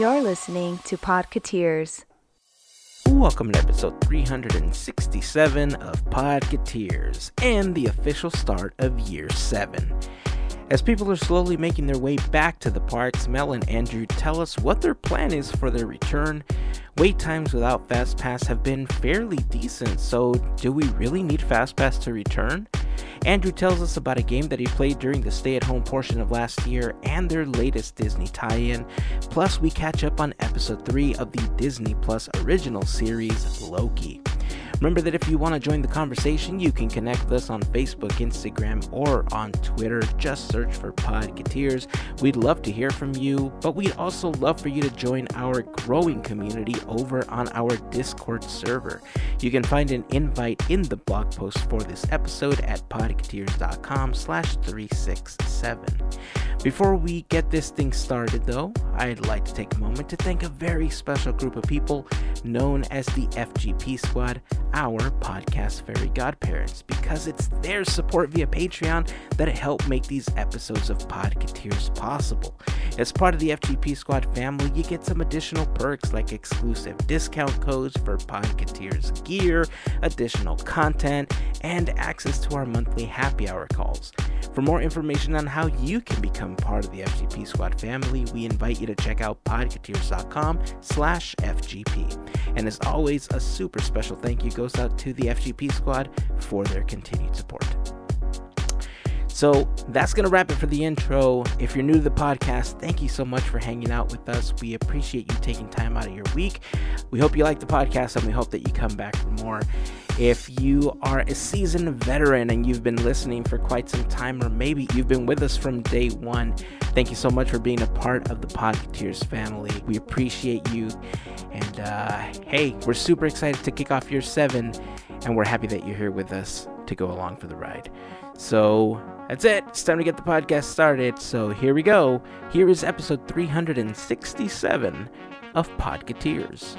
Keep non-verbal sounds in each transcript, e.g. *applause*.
You're listening to Podcateers. Welcome to episode 367 of Podcateers and the official start of year 7. As people are slowly making their way back to the parks, Mel and Andrew tell us what their plan is for their return. Wait times without FastPass have been fairly decent, so do we really need FastPass to return? Andrew tells us about a game that he played during the stay at home portion of last year and their latest Disney tie in. Plus, we catch up on episode 3 of the Disney Plus original series, Loki. Remember that if you want to join the conversation, you can connect with us on Facebook, Instagram, or on Twitter. Just search for Podcateers. We'd love to hear from you, but we'd also love for you to join our growing community over on our Discord server. You can find an invite in the blog post for this episode at podcateers.com slash 367. Before we get this thing started, though, I'd like to take a moment to thank a very special group of people known as the FGP Squad, our podcast fairy godparents, because it's their support via Patreon that help make these episodes of Podcateers possible. As part of the FGP Squad family, you get some additional perks like exclusive discount codes for Podcateers gear, additional content, and access to our monthly happy hour calls. For more information on how you can become part of the FGP Squad family, we invite you to check out podcateers.com slash FGP. And as always, a super special thank you goes out to the FGP Squad for their continued support. So that's going to wrap it for the intro. If you're new to the podcast, thank you so much for hanging out with us. We appreciate you taking time out of your week. We hope you like the podcast and we hope that you come back for more. If you are a seasoned veteran and you've been listening for quite some time, or maybe you've been with us from day one, thank you so much for being a part of the Podcateers family. We appreciate you. And uh, hey, we're super excited to kick off year seven, and we're happy that you're here with us to go along for the ride. So that's it. It's time to get the podcast started. So here we go. Here is episode 367 of Podcateers.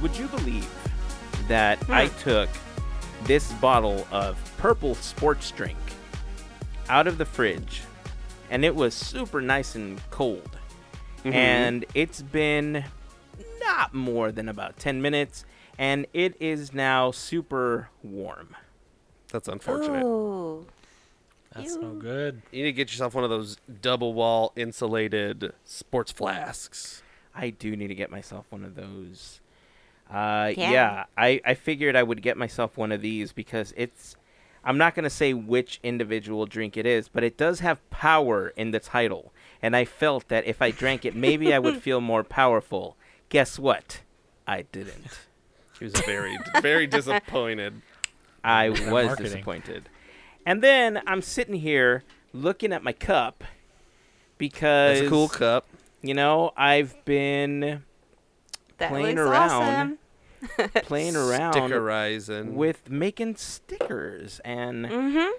Would you believe that I hmm. took this bottle of purple sports drink out of the fridge and it was super nice and cold? Mm-hmm. And it's been not more than about 10 minutes and it is now super warm. That's unfortunate. Oh, That's no good. You need to get yourself one of those double wall insulated sports flasks. I do need to get myself one of those. Uh, yeah, Yeah. I, I figured I would get myself one of these because it's. I'm not going to say which individual drink it is, but it does have power in the title. And I felt that if I drank it, maybe I would *laughs* feel more powerful. Guess what? I didn't. He was very, very disappointed. I was marketing. disappointed. And then I'm sitting here looking at my cup because It's a cool cup. you know I've been that Playing looks around. awesome. *laughs* playing around Stickerizing. with making stickers and Mm-hmm.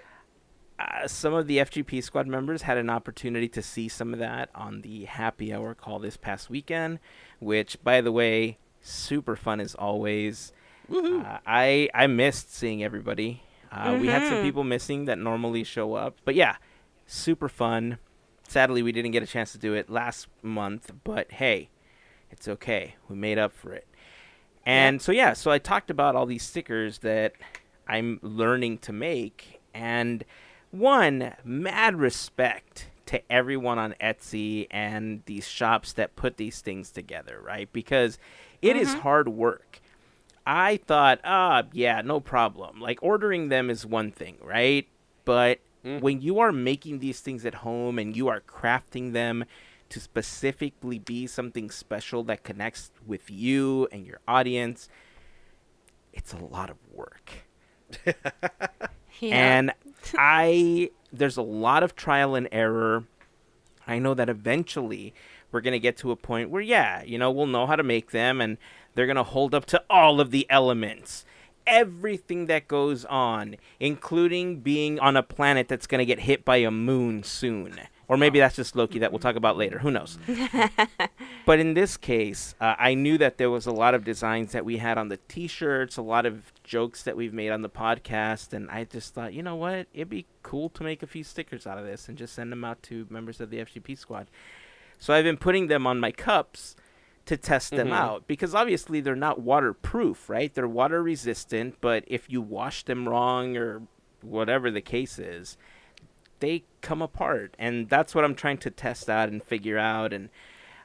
uh, some of the FGP squad members had an opportunity to see some of that on the happy hour call this past weekend, which, by the way, super fun as always. Uh, I I missed seeing everybody. Uh, We had some Mhm. people missing that normally show up, but yeah, super fun. Sadly, we didn't get a chance to do it last month, but hey, it's okay. We made up for it. And so yeah, so I talked about all these stickers that I'm learning to make and one mad respect to everyone on Etsy and these shops that put these things together, right? Because it is hard work. I thought, ah, yeah, no problem. Like ordering them is one thing, right? But when you are making these things at home and you are crafting them to specifically be something special that connects with you and your audience, it's a lot of work. *laughs* Yeah. And I there's a lot of trial and error. I know that eventually we're going to get to a point where yeah, you know, we'll know how to make them and they're going to hold up to all of the elements. Everything that goes on, including being on a planet that's going to get hit by a moon soon Or maybe that's just Loki that we'll talk about later. Who knows? *laughs* but in this case, uh, I knew that there was a lot of designs that we had on the T-shirts, a lot of jokes that we've made on the podcast, and I just thought, you know what, it'd be cool to make a few stickers out of this and just send them out to members of the FGP squad. So I've been putting them on my cups to test them Mhm. out because obviously they're not waterproof, right? They're water resistant, but if you wash them wrong or whatever the case is, they come apart. And that's what I'm trying to test out and figure out. And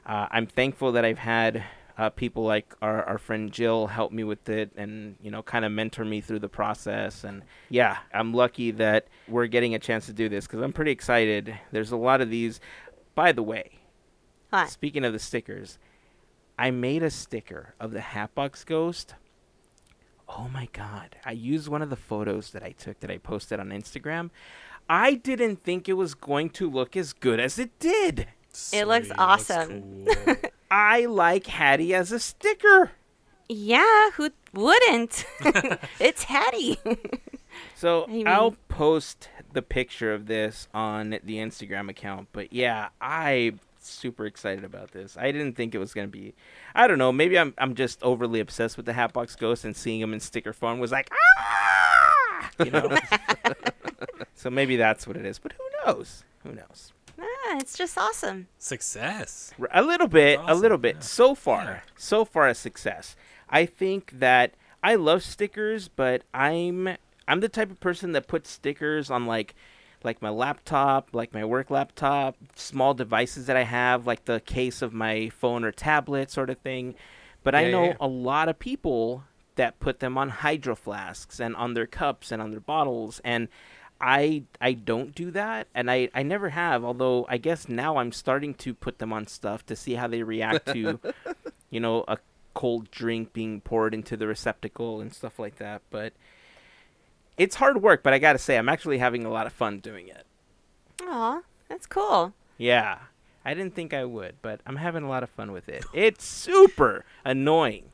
uh, I'm thankful that I've had uh, people like our, our friend Jill help me with it and, you know, kind of mentor me through the process. And yeah, I'm lucky that we're getting a chance to do this because I'm pretty excited. There's a lot of these. By the way, What? Speaking of the stickers, I made a sticker of the Hatbox Ghost. Oh my god. I used one of the photos that I took that I posted on Instagram. I didn't think it was going to look as good as it did. It looks awesome. cool. *laughs* I like Hattie as a sticker. Yeah, who wouldn't? *laughs* it's Hattie. *laughs* So I I'll post the picture of this on the Instagram account. But yeah, I'm super excited about this. I didn't think it was gonna be. I don't know. Maybe I'm I'm just overly obsessed with the Hatbox Ghost and seeing him in sticker form was like ah, you know. So maybe that's what it is. But who knows? Who knows? ah, it's just awesome. Success. A little bit, That's a little bit. yeah. So far, Yeah. so far a success. I think that I love stickers, but I'm I'm the type of person that puts stickers on like like my laptop, like my work laptop, small devices that I have, like the case of my phone or tablet sort of thing. But I know yeah, yeah. a lot of people that put them on hydro flasks and on their cups and on their bottles and I I don't do that and I, I never have although I guess now I'm starting to put them on stuff to see how they react to *laughs* you know a cold drink being poured into the receptacle and stuff like that but it's hard work but I got to say I'm actually having a lot of fun doing it. Aw, that's cool. Yeah. I didn't think I would, but I'm having a lot of fun with it. It's super annoying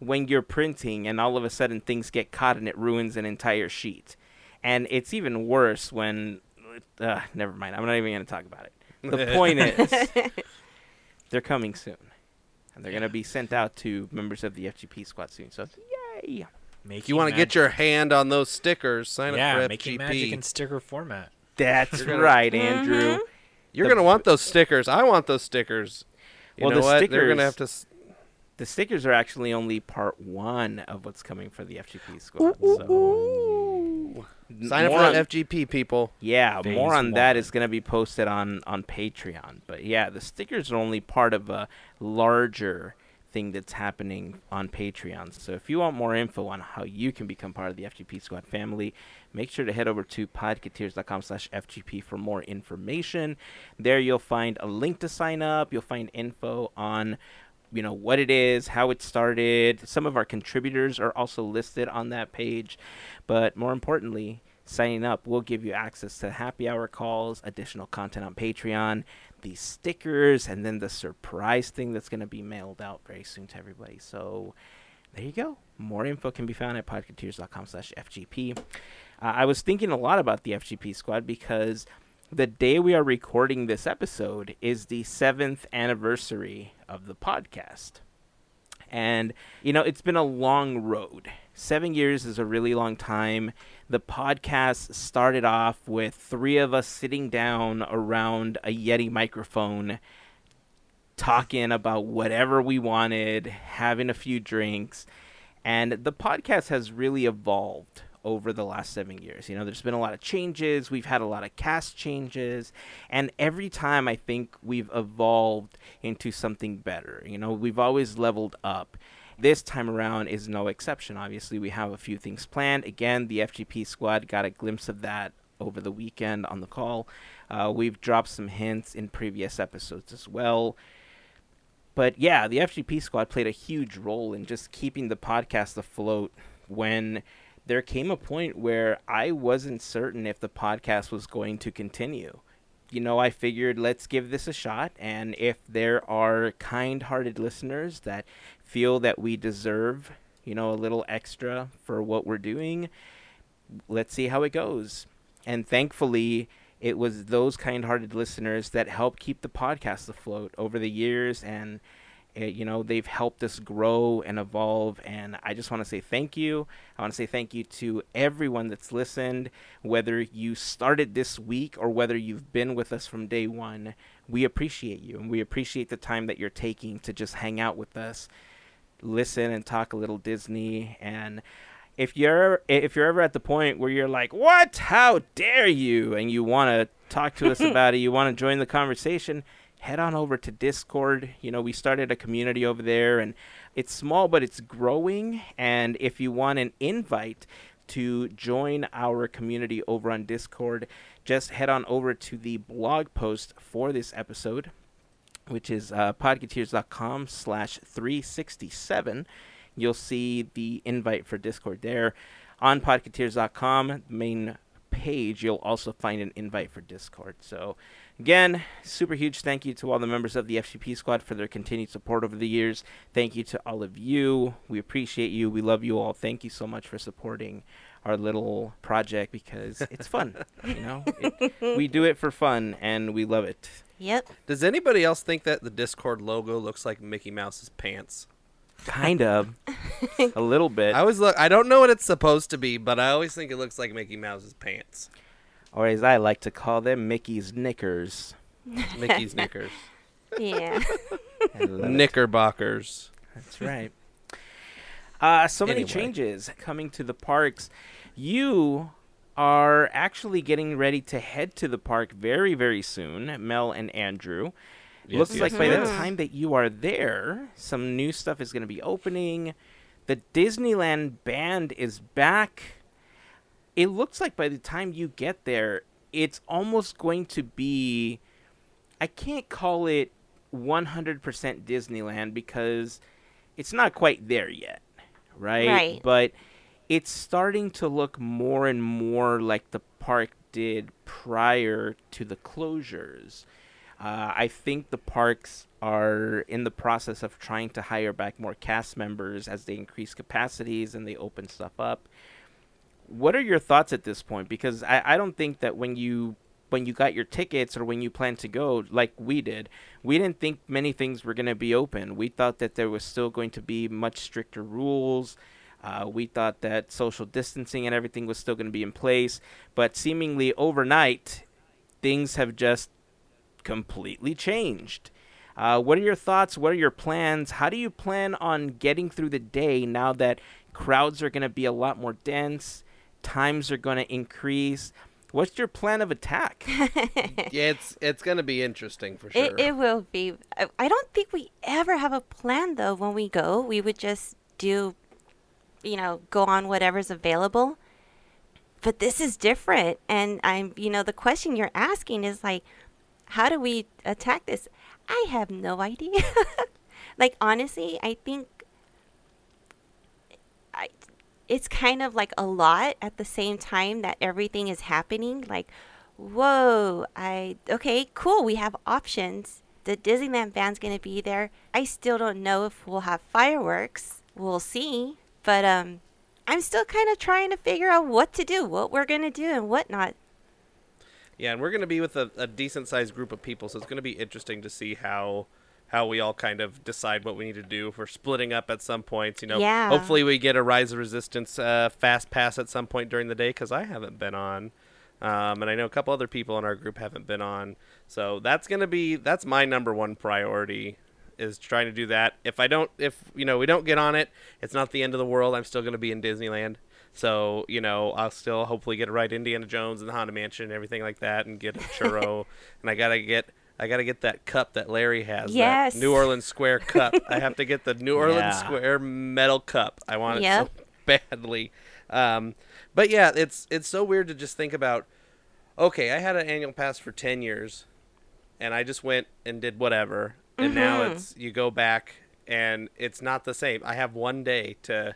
when you're printing and all of a sudden things get caught and it ruins an entire sheet. And it's even worse when. Uh, never mind. I'm not even going to talk about it. The *laughs* point is, *laughs* they're coming soon. And they're going to be sent out to members of the FGP squad soon. So, yay. If you want to get your hand on those stickers, sign yeah, up for making magic FGP. in sticker format. That's gonna- right, Andrew. Mhm. You're the- gonna want those stickers. I want those stickers. You Well, know the what? They're gonna have to. s- The stickers are actually only part one of what's coming for the FGP squad. So. N- Sign up for on- FGP people. Yeah, Phase more on that one. is going to be posted on on Patreon. But yeah, the stickers are only part of a larger thing that's happening on Patreon. So if you want more info on how you can become part of the FGP Squad family, make sure to head over to podcateers.com slash FGP for more information. There you'll find a link to sign up. You'll find info on you know what it is, how it started. Some of our contributors are also listed on that page. But more importantly, signing up will give you access to happy hour calls, additional content on Patreon, these stickers, and then the surprise thing that's going to be mailed out very soon to everybody. So there you go. More info can be found at podcateers.com slash FGP. Uh, I was thinking a lot about the FGP squad because the day we are recording this episode is the seventh anniversary of the podcast. And, you know, it's been a long road. Seven years is a really long time. The podcast started off with three of us sitting down around a Yeti microphone, talking about whatever we wanted, having a few drinks. And the podcast has really evolved over the last seven years. You know, there's been a lot of changes. We've had a lot of cast changes. And every time I think we've evolved into something better. You know, we've always leveled up. This time around is no exception. Obviously, we have a few things planned. Again, the FGP squad got a glimpse of that over the weekend on the call. Uh, we've dropped some hints in previous episodes as well. But yeah, the FGP squad played a huge role in just keeping the podcast afloat when there came a point where I wasn't certain if the podcast was going to continue. You know, I figured let's give this a shot, and if there are kind hearted listeners that feel that we deserve, you know, a little extra for what we're doing, let's see how it goes. And thankfully, it was those kind-hearted listeners that helped keep the podcast afloat over the years and uh, you know they've helped us grow and evolve and i just want to say thank you. I want to say thank you to everyone that's listened whether you started this week or whether you've been with us from day one. We appreciate you and we appreciate the time that you're taking to just hang out with us listen and talk a little disney. And if you're if you're ever at the point where you're like what? How dare you? and you want to talk to us *laughs* about it you want to join the conversation head on over to Discord. You know, we started a community over there and it's small but it's growing and if you want an invite to join our community over on Discord, just head on over to the blog post for this episode, which is uh, podcateers.com slash 367. You'll see the invite for Discord there. On podcateers.com, main page, you'll also find an invite for Discord. So Again, super huge thank you to all the members of the FGP squad for their continued support over the years. Thank you to all of you. We appreciate you. We love you all. Thank you so much for supporting our little project because *laughs* it's fun. you know, it, we do it for fun and we love it. Yep. Does anybody else think that the Discord logo looks like Mickey Mouse's pants? Kind of, *laughs* a little bit. I always look. I don't know what it's supposed to be, but I always think it looks like Mickey Mouse's pants. or as I like to call them, Mickey's knickers. *laughs* Mickey's knickers, Yeah. *laughs* I love it. knickerbockers. That's right. Uh, so many Anyway. changes coming to the parks. You are actually getting ready to head to the park very, very soon, Mel and Andrew. Looks yes, like by the time that you are there, some new stuff is going to be opening. The Disneyland band is back. It looks like by the time you get there, it's almost going to be. I can't call it 100% Disneyland because it's not quite there yet, right? Right. But it's starting to look more and more like the park did prior to the closures. Uh, I think the parks are in the process of trying to hire back more cast members as they increase capacities and they open stuff up. What are your thoughts at this point? Because I, I don't think that when you when you got your tickets or when you planned to go, like we did, we didn't think many things were going to be open. We thought that there was still going to be much stricter rules. Uh, we thought that social distancing and everything was still going to be in place, but seemingly overnight, things have just completely changed. Uh, what are your thoughts? What are your plans? How do you plan on getting through the day now that crowds are going to be a lot more dense? Times are going to increase. What's your plan of attack? Yeah, *laughs* it's it's gonna be interesting for sure. It, it will be. I, I don't think we ever have a plan though when we go. We would just do, you know, go on whatever's available. But this is different. And I'm, you know, the question you're asking is like, how do we attack this? I have no idea. *laughs* like, honestly, I think I, it's kind of like a lot at the same time that everything is happening. Like, whoa, I okay, cool. We have options. The Disneyland band's gonna be there. I still don't know if we'll have fireworks. We'll see. But um, I'm still kind of trying to figure out what to do, what we're gonna do, and what not. Yeah, and we're going to be with a, a decent sized group of people, so it's going to be interesting to see how how we all kind of decide what we need to do. If we're splitting up at some points, you know, Yeah. hopefully we get a Rise of Resistance uh, fast pass at some point during the day because I haven't been on. Um, and I know a couple other people in our group haven't been on, so that's gonna be that's my number one priority is trying to do that. If I don't, if you know we don't get on it, it's not the end of the world. I'm still gonna be in Disneyland, so you know I'll still hopefully get a ride Indiana Jones and the Haunted Mansion and everything like that, and get a churro, *laughs* and I gotta get. I gotta get that cup that Larry has. Yes. That New Orleans Square cup. I have to get the New *laughs* Orleans Yeah. Square metal cup. I want it Yep. so *laughs* badly. Um, but yeah, it's it's so weird to just think about. Okay, I had an annual pass for ten years, and I just went and did whatever, and now Mhm. it's you go back and it's not the same. I have one day to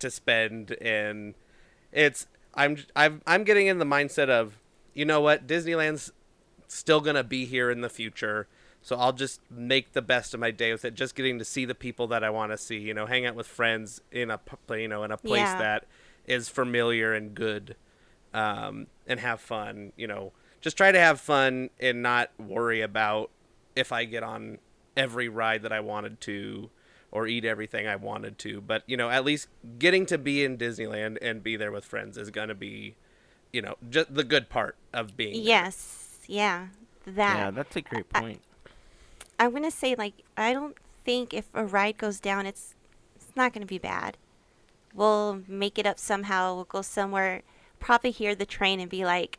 to spend, and it's I'm I'm I'm getting in the mindset of you know what Disneyland's still gonna be here in the future. So I'll just make the best of my day with it. Just getting to see the people that I want to see, you know, hang out with friends in a, you know, in a place Yeah. that is familiar and good. um, and have fun. You know, just try to have fun and not worry about if I get on every ride that I wanted to or eat everything I wanted to. But you know, at least getting to be in Disneyland and be there with friends is gonna be, you know, just the good part of being. there. Yes, yeah, that. Yeah, that's a great point. I'm gonna say like I don't think if a ride goes down, it's it's not gonna be bad. We'll make it up somehow. We'll go somewhere, probably hear the train and be like,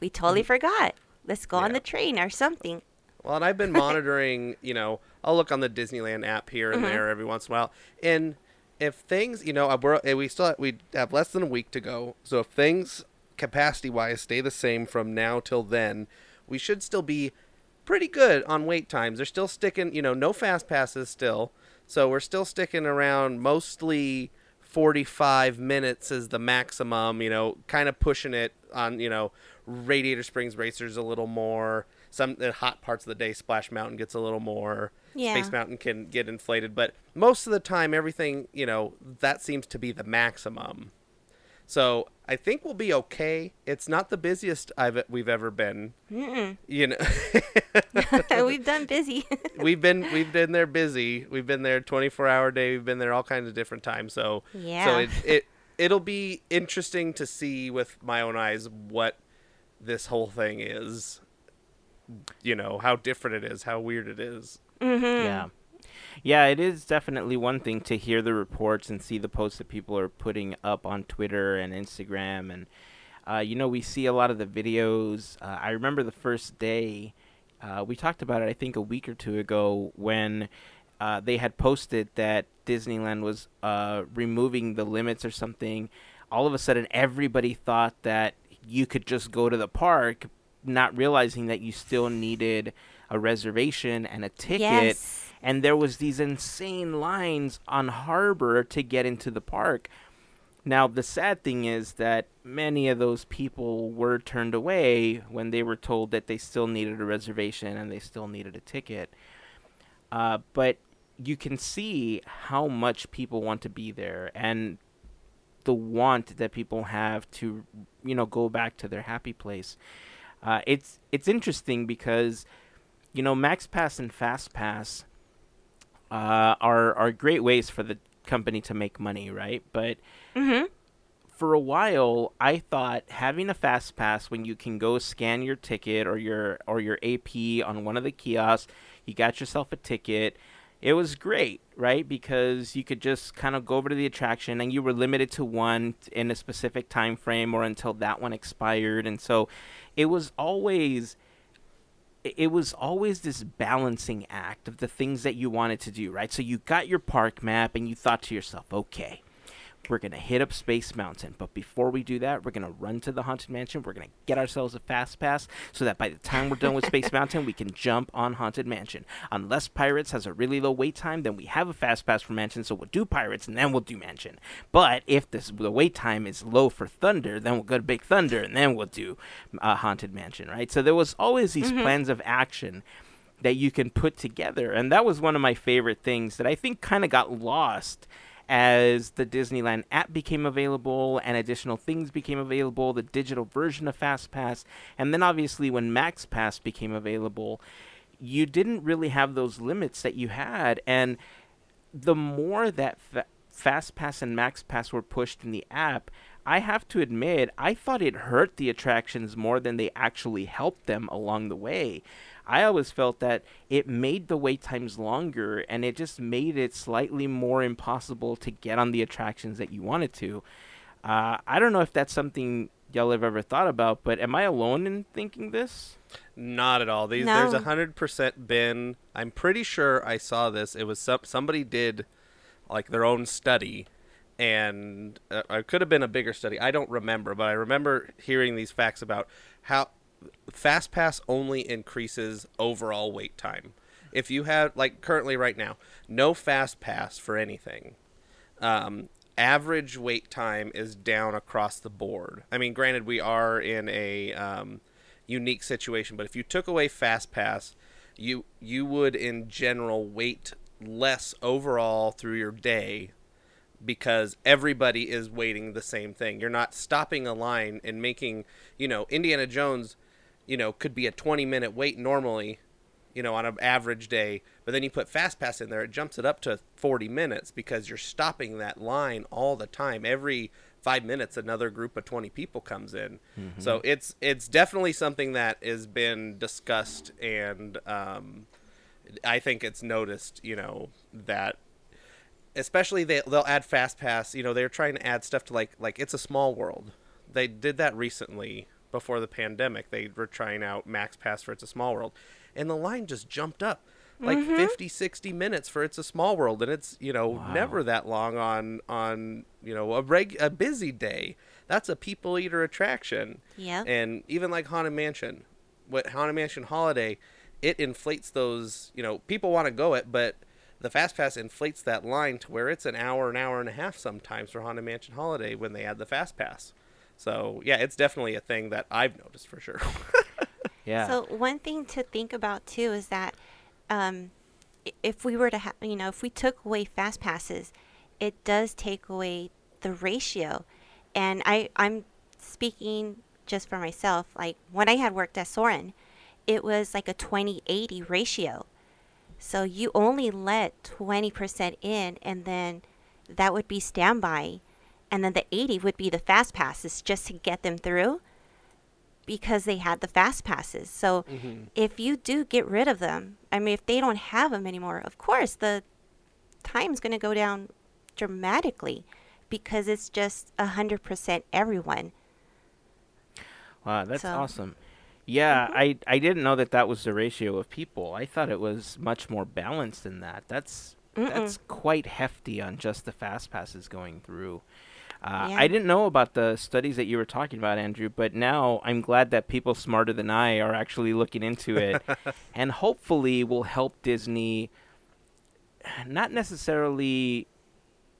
"We totally mm-hmm. forgot. Let's go on the train or something." Well, and I've been *laughs* monitoring, you know, I'll look on the Disneyland app here and there every once in a while. And if things, you know, we're, uh, we still we have less than a week to go. So if things capacity wise stay the same from now till then, we should still be pretty good on wait times. They're still sticking, you know, no fast passes still. So we're still sticking around mostly 45 minutes is the maximum, you know, kind of pushing it on, you know, Radiator Springs Racers a little more. Some the hot parts of the day, Splash Mountain gets a little more. Yeah. Space Mountain can get inflated, but most of the time, everything, you know, that seems to be the maximum. So I think we'll be okay. It's not the busiest I've we've ever been. Mm-mm. You know, *laughs* We've *laughs* done busy. *laughs* we've been we've been there busy. We've been there 24 hour day. We've been there all kinds of different times. So yeah so it it it'll be interesting to see with my own eyes what this whole thing is. You know how different it is, how weird it is. mm-hmm. Yeah. Yeah, it is definitely one thing to hear the reports and see the posts that people are putting up on Twitter and Instagram. And, uh, you know, we see a lot of the videos. Uh, I remember the first day, uh, we talked about it, I think, a week or two ago when uh, they had posted that Disneyland was uh, removing the limits or something. All of a sudden, everybody thought that you could just go to the park, not realizing that you still needed a reservation and a ticket. Yes. and there was these insane lines on harbor to get into the park. Now the sad thing is that many of those people were turned away when they were told that they still needed a reservation and they still needed a ticket. Uh, but you can see how much people want to be there and the want that people have to you know go back to their happy place uh, it's it's interesting because you know max pass and fast pass uh, are are great ways for the company to make money right but Mm-hmm. for a while I thought having a fast pass when you can go scan your ticket or your or your AP on one of the kiosks, you got yourself a ticket. It was great, right? Because you could just kind of go over to the attraction and you were limited to one in a specific time frame or until that one expired. And so it was always it was always this balancing act of the things that you wanted to do, right? So you got your park map and you thought to yourself, okay, we're going to hit up Space Mountain. But before we do that, we're going to run to the Haunted Mansion. We're going to get ourselves a fast pass so that by the time we're done with Space *laughs* Mountain, we can jump on Haunted Mansion. Unless Pirates has a really low wait time, then we have a fast pass for Mansion, so we'll do Pirates and then we'll do Mansion. But if this, the wait time is low for Thunder, then we'll go to Big Thunder and then we'll do uh, Haunted Mansion, right? So there was always these plans of action that you can put together. And that was one of my favorite things that I think kind of got lost as the Disneyland app became available and additional things became available, the digital version of FastPass, and then obviously when MaxPass became available, you didn't really have those limits that you had. And the more that fa- FastPass and MaxPass were pushed in the app, I have to admit, I thought it hurt the attractions more than they actually helped them along the way. I always felt that it made the wait times longer and it just made it slightly more impossible to get on the attractions that you wanted to. Uh, I don't know if that's something y'all have ever thought about, but am I alone in thinking this? Not at all. These No. there's a hundred percent been. I'm pretty sure I saw this. It was some somebody did like their own study, and uh, it could have been a bigger study. I don't remember, but I remember hearing these facts about how fast pass only increases overall wait time. If you have like currently right now, no fast pass for anything, um, average wait time is down across the board. I mean, granted, we are in a um, unique situation, but if you took away fast pass, you you would in general wait less overall through your day because everybody is waiting the same thing. You're not stopping a line and making, you know, Indiana Jones, you know, could be a 20 minute wait normally, you know, on an average day, but then you put Fast Pass in there, it jumps it up to 40 minutes because you're stopping that line all the time. Every five minutes, another group of 20 people comes in. So it's it's definitely something that has been discussed and um, I think it's noticed, you know, that especially they they'll add fast pass. You know, they're trying to add stuff to like like it's a small world. They did that recently before the pandemic. They were trying out max pass for it's a small world, and the line just jumped up like Mm-hmm. fifty, sixty 50 60 minutes for it's a small world and it's you know Wow. never that long on on you know a reg a busy day that's a people eater attraction Yep. and even like haunted mansion what haunted mansion holiday it inflates those you know people want to go it but the fast pass inflates that line to where it's an hour an hour and a half sometimes for haunted mansion holiday when they add the fast pass so yeah it's definitely a thing that i've noticed for sure *laughs* Yeah. So one thing to think about too is that um, if we were to have, you know, if we took away fast passes, it does take away the ratio. And I, I'm speaking just for myself. Like when I had worked at Soarin', it was like a 20-80 ratio. So you only let 20% in, and then that would be standby, and then the 80 would be the fast passes just to get them through because they had the fast passes. So if you do get rid of them, I mean, if they don't have them anymore, of course the time's going to go down dramatically because it's just a hundred percent everyone. Wow, that's So- Mm-hmm. awesome. Yeah, I I didn't know that that was the ratio of people. I thought it was much more balanced than that. That's that's quite hefty on just the fast passes going through. Uh, Yeah. I didn't know about the studies that you were talking about, Andrew, but now I'm glad that people smarter than I are actually looking into it, *laughs* and hopefully will help Disney not necessarily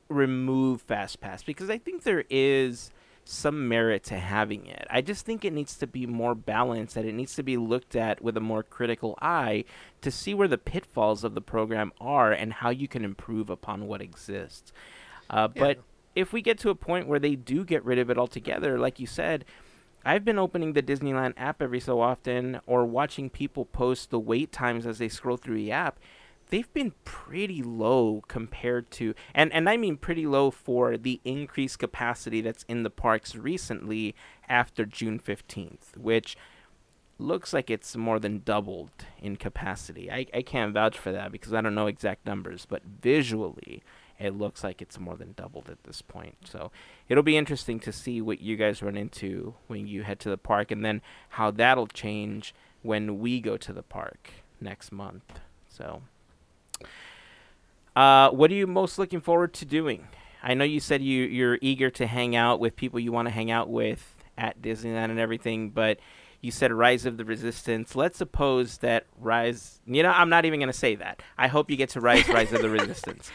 remove fast pass because I think there is some merit to having it. I just think it needs to be more balanced and it needs to be looked at with a more critical eye to see where the pitfalls of the program are and how you can improve upon what exists. Uh, But if we get to a point where they do get rid of it altogether, like you said, I've been opening the Disneyland app every so often or watching people post the wait times as they scroll through the app. They've been pretty low compared to, and, and I mean pretty low for the increased capacity that's in the parks recently after June 15th, which looks like it's more than doubled in capacity. I, I can't vouch for that because I don't know exact numbers, but visually, it looks like it's more than doubled at this point. So it'll be interesting to see what you guys run into when you head to the park and then how that'll change when we go to the park next month. So, uh, what are you most looking forward to doing? I know you said you you're eager to hang out with people you want to hang out with at Disneyland and everything, but you said Rise of the Resistance. Let's suppose that Rise. You know, I'm not even going to say that. I hope you get to Rise Rise of the *laughs* Resistance.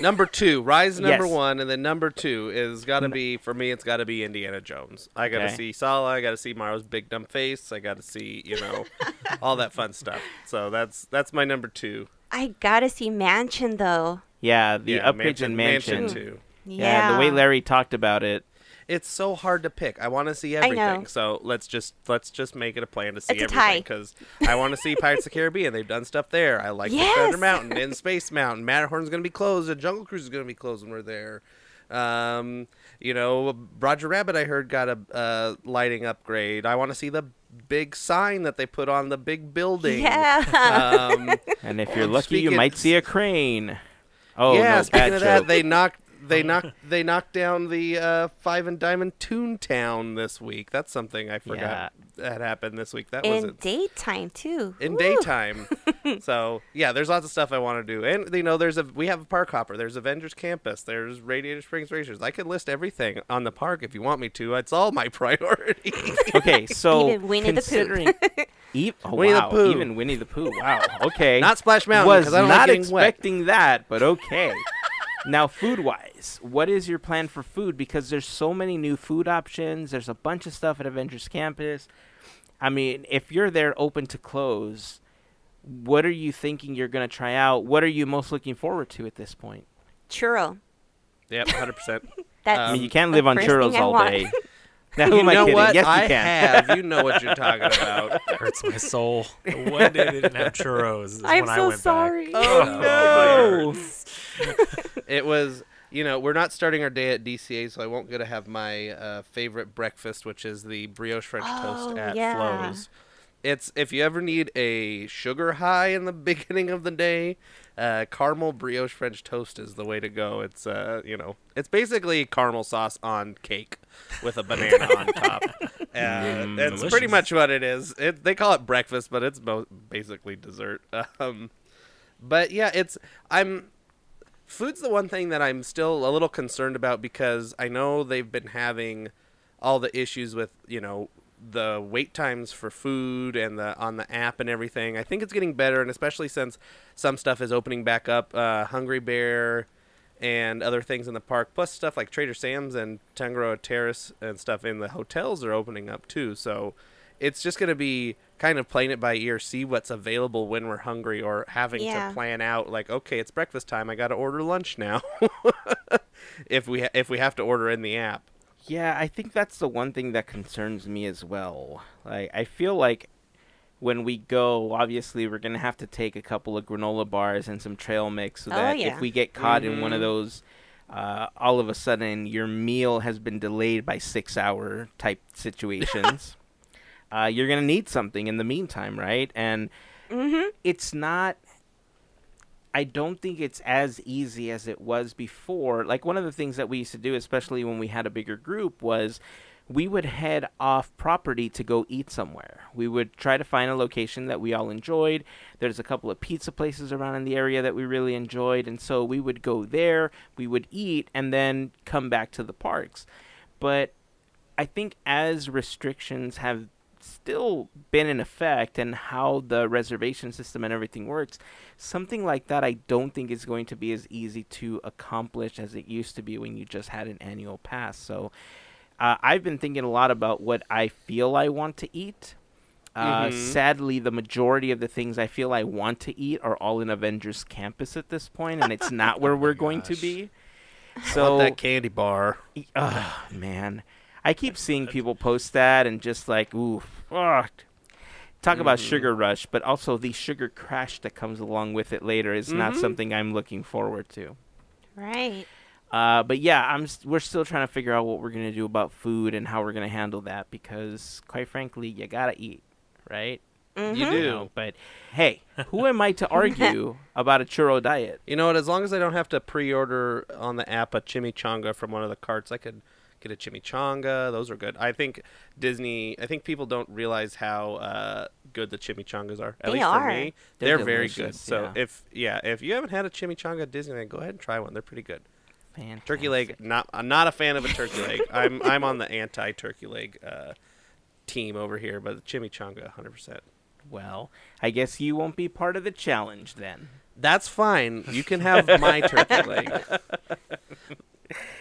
Number two, Rise *laughs* number Yes. one, and then number two is got to be for me. It's got to be Indiana Jones. I got to Okay. see Sallah. I got to see Mara's big dumb face. I got to see you know *laughs* all that fun stuff. So that's that's my number two. I gotta see Mansion though. Yeah, the yeah, upgrades in Mansion. two. Yeah. the way Larry talked about it. It's so hard to pick. I want to see I everything. know. So let's just let's just make it a plan to see It's everything because I want to see Pirates of the *laughs* Caribbean. They've done stuff there. I like Yes. Thunder Mountain and Space Mountain. Matterhorn's going to be closed. And Jungle Cruise is going to be closed when we're there. Um, you know, Roger Rabbit. I heard got a uh, lighting upgrade. I want to see the big sign that they put on the big building. Yeah. Um, *laughs* And if you're And lucky, you might see a crane. Oh, yeah, no, speaking bad of that, they knocked they knocked *laughs* they knocked down the uh, Five and Diamond Toontown this week. That's something I forgot that happened this week. That was In it. daytime too. in Woo. daytime. *laughs* so yeah, there's lots of stuff I want to do, and you know, there's a we have a park hopper. There's Avengers Campus. There's Radiator Springs Racers. I could list everything on the park if you want me to. It's all my *laughs* priority. Okay, so Even Winnie the Pooh. considering, E- oh, Winnie the wow, Pooh. even Winnie the Pooh. Wow. Okay. Not Splash Mountain Was I don't not like getting wet. expecting that, but okay. Now, food wise, what is your plan for food? Because there's so many new food options. There's a bunch of stuff at Avengers Campus. I mean, if you're there open to close, what are you thinking you're going to try out? What are you most looking forward to at this point? Churro. Yep, hundred percent. *laughs* That's I mean, you can't live on churros all day. *laughs* Now, You who am I know kidding? what? Yes, you I can. have. You know what you're talking *laughs* about. hurts my soul. One day they didn't have churros. is I'm when I so went sorry. Back. Oh, no. *laughs* it was you know we're not starting our day at DCA, so I won't get to have my uh, favorite breakfast, which is the brioche French toast Oh, at yeah. Flo's. It's if you ever need a sugar high in the *laughs* beginning of the day, uh, caramel brioche French toast is the way to go. It's uh, you know, it's basically caramel sauce on cake with a banana on *laughs* top. Uh, Mm, that's pretty much what it is. It, they call it breakfast, but it's bo- basically dessert. *laughs* Um, but yeah, it's I'm food's the one thing that I'm still a little concerned about because I know they've been having all the issues with you know the wait times for food and the on the app and everything. I think it's getting better, and especially since some stuff is opening back up, uh, Hungry Bear and other things in the park, plus stuff like Trader Sam's and Tangaroa Terrace and stuff in the hotels are opening up too. So it's just going to be kind of playing it by ear, see what's available when we're hungry, or having Yeah. to plan out like, okay, it's breakfast time, I got to order lunch now. *laughs* if we ha- if we have to order in the app. Yeah, I think that's the one thing that concerns me as well. Like, I feel like when we go, obviously, we're gonna have to take a couple of granola bars and some trail mix, so Oh, that yeah. if we get caught in one of Mhm. those, uh, all of a sudden your meal has been delayed by six-hour type situations, *laughs* uh, you're gonna need something in the meantime, right? And Mm-hmm. it's not I don't think it's as easy as it was before. Like one of the things that we used to do, especially when we had a bigger group, was we would head off property to go eat somewhere. We would try to find a location that we all enjoyed. There's a couple of pizza places around in the area that we really enjoyed, and so we would go there, we would eat, and then come back to the parks. But I think as restrictions have still been in effect and how the reservation system and everything works, something like that I don't think is going to be as easy to accomplish as it used to be when you just had an annual pass. So uh, I've been thinking a lot about what I feel I want to eat. Uh, Mhm. Sadly, the majority of the things I feel I want to eat are all in Avengers Campus at this point, and it's not *laughs* where Oh we're going to gosh. be. So that candy bar. Oh man, I keep seeing people post that and just like, ooh, fuck. Talk about Mhm. sugar rush, but also the sugar crash that comes along with it later is not Mhm. something I'm looking forward to. Right. Uh, but yeah, I'm. s- We're still trying to figure out what we're gonna do about food and how we're gonna handle that because, quite frankly, you gotta eat, right? You Mhm. You do. know, but hey, who am I to *laughs* argue about a churro diet? You know what? As long as I don't have to pre-order on the app a chimichanga from one of the carts, I could get a chimichanga. Those are good. I think Disney. I think people don't realize how uh, good the chimichangas are. At They least are. for me, They're they're, very good. So yeah. if yeah, if you haven't had a chimichanga at Disneyland, go ahead and try one. They're pretty good. Fantastic. Turkey leg. Not. I'm not a fan of a turkey leg. *laughs* I'm I'm on the anti-turkey leg uh, team over here, but the chimichanga, 100. percent Well, I guess you won't be part of the challenge then. That's fine. You can have my turkey leg.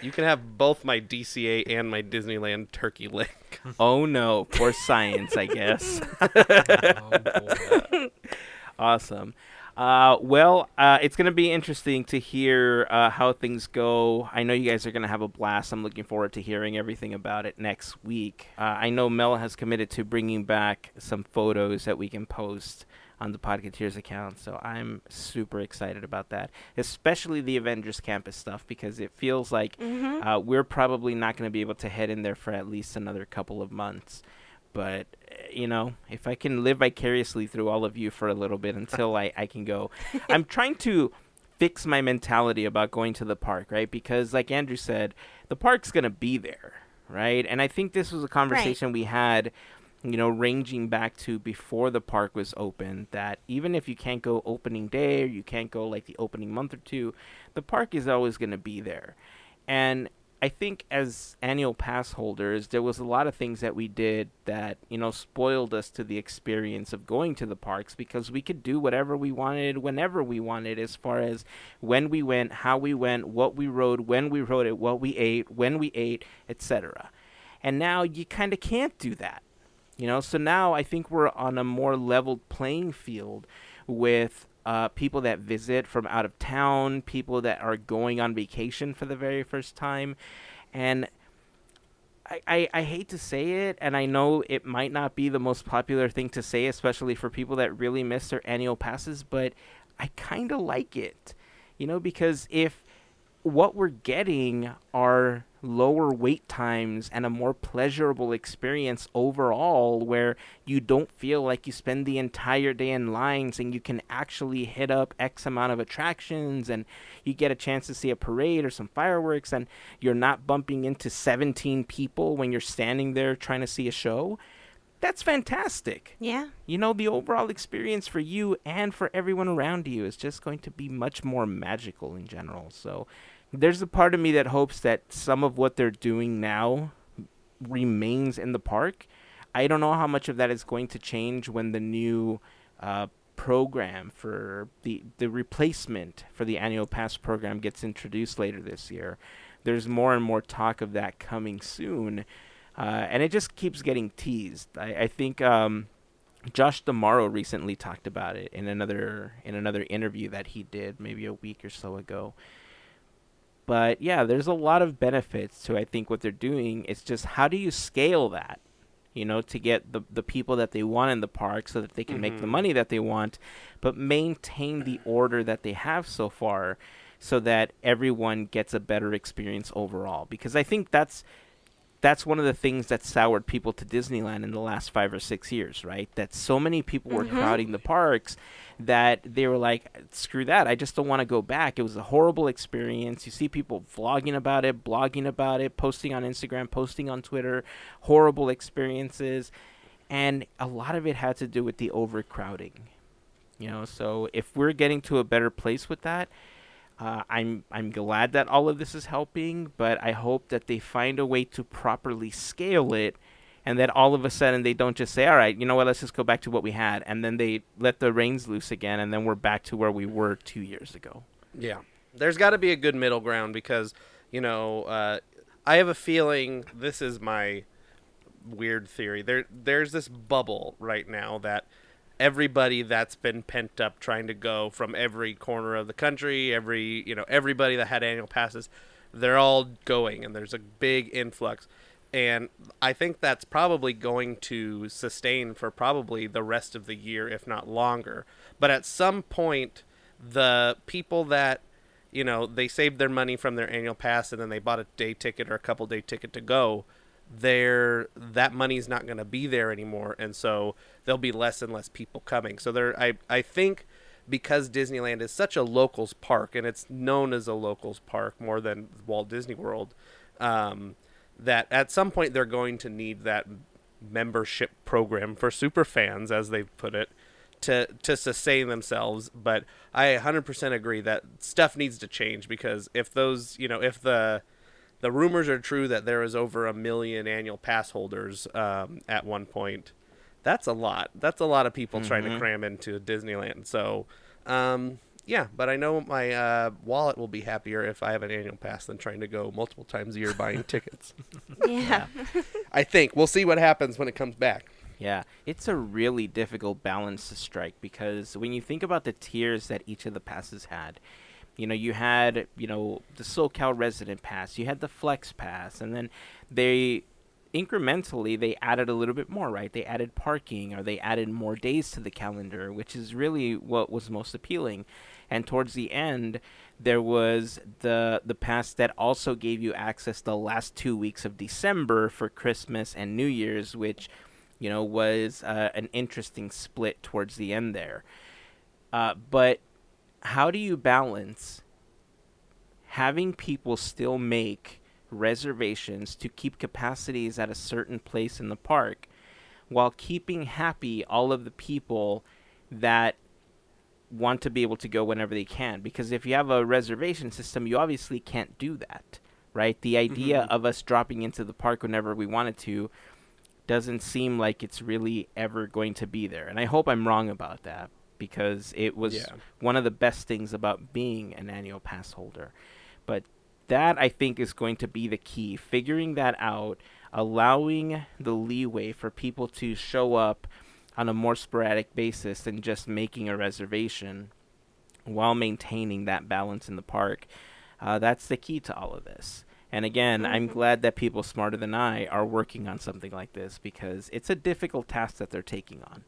You can have both my DCA and my Disneyland turkey leg. *laughs* Oh no, for science, I guess. Oh, *laughs* boy. *laughs* awesome. Uh, well, uh, it's going to be interesting to hear uh, how things go. I know you guys are going to have a blast. I'm looking forward to hearing everything about it next week. Uh, I know Mel has committed to bringing back some photos that we can post on the Podcateers account, so I'm super excited about that, especially the Avengers Campus stuff, because it feels like Mhm. uh, we're probably not going to be able to head in there for at least another couple of months. But, you know, if I can live vicariously through all of you for a little bit until I, I can go, *laughs* I'm trying to fix my mentality about going to the park, right? Because, like Andrew said, the park's going to be there, right? And I think this was a conversation we had, you know, ranging back to before the park was open, that even if you can't go opening day or you can't go like the opening month or two, the park is always going to be there. And I think as annual pass holders, there was a lot of things that we did that, you know, spoiled us to the experience of going to the parks because we could do whatever we wanted whenever we wanted as far as when we went, how we went, what we rode, when we rode it, what we ate, when we ate, etc. And now you kind of can't do that. You know, so now I think we're on a more leveled playing field with uh, people that visit from out of town, people that are going on vacation for the very first time, and I, I, I hate to say it, and I know it might not be the most popular thing to say, especially for people that really miss their annual passes, but I kind of like it. You know, because if what we're getting are lower wait times and a more pleasurable experience overall where you don't feel like you spend the entire day in lines and you can actually hit up x amount of attractions and you get a chance to see a parade or some fireworks and you're not bumping into 17 people when you're standing there trying to see a show that's fantastic Yeah. you know the overall experience for you and for everyone around you is just going to be much more magical in general so there's a part of me that hopes that some of what they're doing now remains in the park i don't know how much of that is going to change when the new uh, program for the the replacement for the annual pass program gets introduced later this year there's more and more talk of that coming soon uh, and it just keeps getting teased. I, I think um, Josh D'Amaro recently talked about it in another in another interview that he did maybe a week or so ago. But yeah, there's a lot of benefits to I think what they're doing. It's just how do you scale that? You know, to get the the people that they want in the park so that they can make the Mhm. money that they want, but maintain the order that they have so far so that everyone gets a better experience overall. Because I think that's that's one of the things that soured people to Disneyland in the last five or six years, right? That so many people were Mhm. crowding the parks that they were like, screw that, I just don't want to go back. It was a horrible experience. You see people vlogging about it, blogging about it, posting on Instagram, posting on Twitter, horrible experiences. And a lot of it had to do with the overcrowding. You know, so if we're getting to a better place with that, uh, I'm I'm glad that all of this is helping, but I hope that they find a way to properly scale it, and that all of a sudden they don't just say, "All right, you know what? Let's just go back to what we had," and then they let the reins loose again, and then we're back to where we were two years ago. Yeah. There's got to be a good middle ground because, you know, uh, I have a feeling this is my weird theory. There there's this bubble right now that everybody that's been pent up trying to go from every corner of the country, every, you know, everybody that had annual passes, they're all going and there's a big influx. And I think that's probably going to sustain for probably the rest of the year, if not longer. But at some point, the people that you know they saved their money from their annual pass and then they bought a day ticket or a couple day ticket to go there that money's not going to be there anymore and so there'll be less and less people coming. So there i i think because disneyland is such a locals park and it's known as a locals park more than walt disney world um, that at some point they're going to need that membership program for super fans as they put it to to sustain themselves. But i 100% agree that stuff needs to change because if those you know if the the rumors are true that there is over a million annual pass holders um, at one point. That's a lot. That's a lot of people trying to Mhm. cram into disneyland. So um, yeah but i know my uh, wallet will be happier if i have an annual pass than trying to go multiple times a year buying *laughs* tickets. Yeah. i think. We'll see what happens when it comes back. Yeah, it's a really difficult balance to strike because when you think about the tiers that each of the passes had, you know, you had, you know, the SoCal resident pass, you had the flex pass, and then they incrementally they added a little bit more, right? They added parking or they added more days to the calendar, which is really what was most appealing. And towards the end, there was the the pass that also gave you access the last 2 weeks of December for Christmas and New Year's, which you know, was uh, an interesting split towards the end there. Uh, but how do you balance having people still make reservations to keep capacities at a certain place in the park while keeping happy all of the people that want to be able to go whenever they can? Because if you have a reservation system, you obviously can't do that, right? The idea Mhm. of us dropping into the park whenever we wanted to doesn't seem like it's really ever going to be there. And I hope I'm wrong about that because it was Yeah. one of the best things about being an annual pass holder. But that I think is going to be the key, figuring that out, allowing the leeway for people to show up on a more sporadic basis than just making a reservation while maintaining that balance in the park. Uh, that's the key to all of this. And again, I'm glad that people smarter than I are working on something like this because it's a difficult task that they're taking on.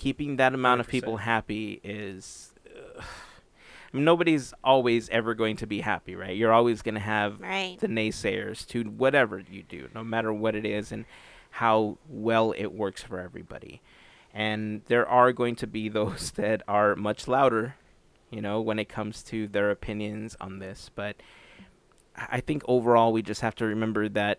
Keeping that amount of people happy is. Uh, I mean, nobody's always ever going to be happy, right? You're always going to have Right. the naysayers to whatever you do, no matter what it is and how well it works for everybody. And there are going to be *laughs* those that are much louder, you know, when it comes to their opinions on this. But I I think overall, we just have to remember that,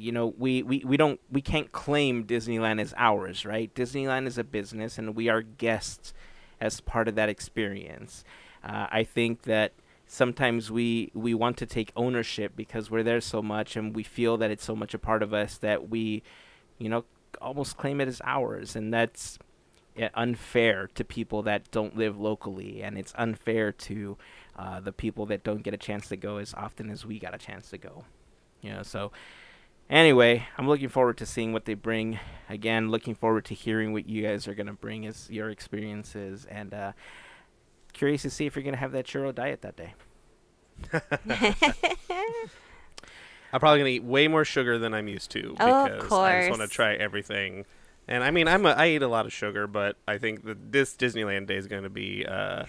you know, we, we, we don't we can't claim Disneyland as ours, right? Disneyland is a business, and we are guests as part of that experience. Uh, I think that sometimes we we want to take ownership because we're there so much and we feel that it's so much a part of us that we you know almost claim it as ours and that's uh, unfair to people that don't live locally and it's unfair to uh, the people that don't get a chance to go as often as we got a chance to go you know so anyway i'm looking forward to seeing what they bring. Again looking forward to hearing what you guys are going to bring as your experiences and uh, curious to see if you're going to have that churro diet that day. *laughs* I'm probably gonna eat way more sugar than I'm used to Oh, because of I just want to try everything. And I mean, I'm a, I eat a lot of sugar, but I think that this Disneyland day is going to be uh,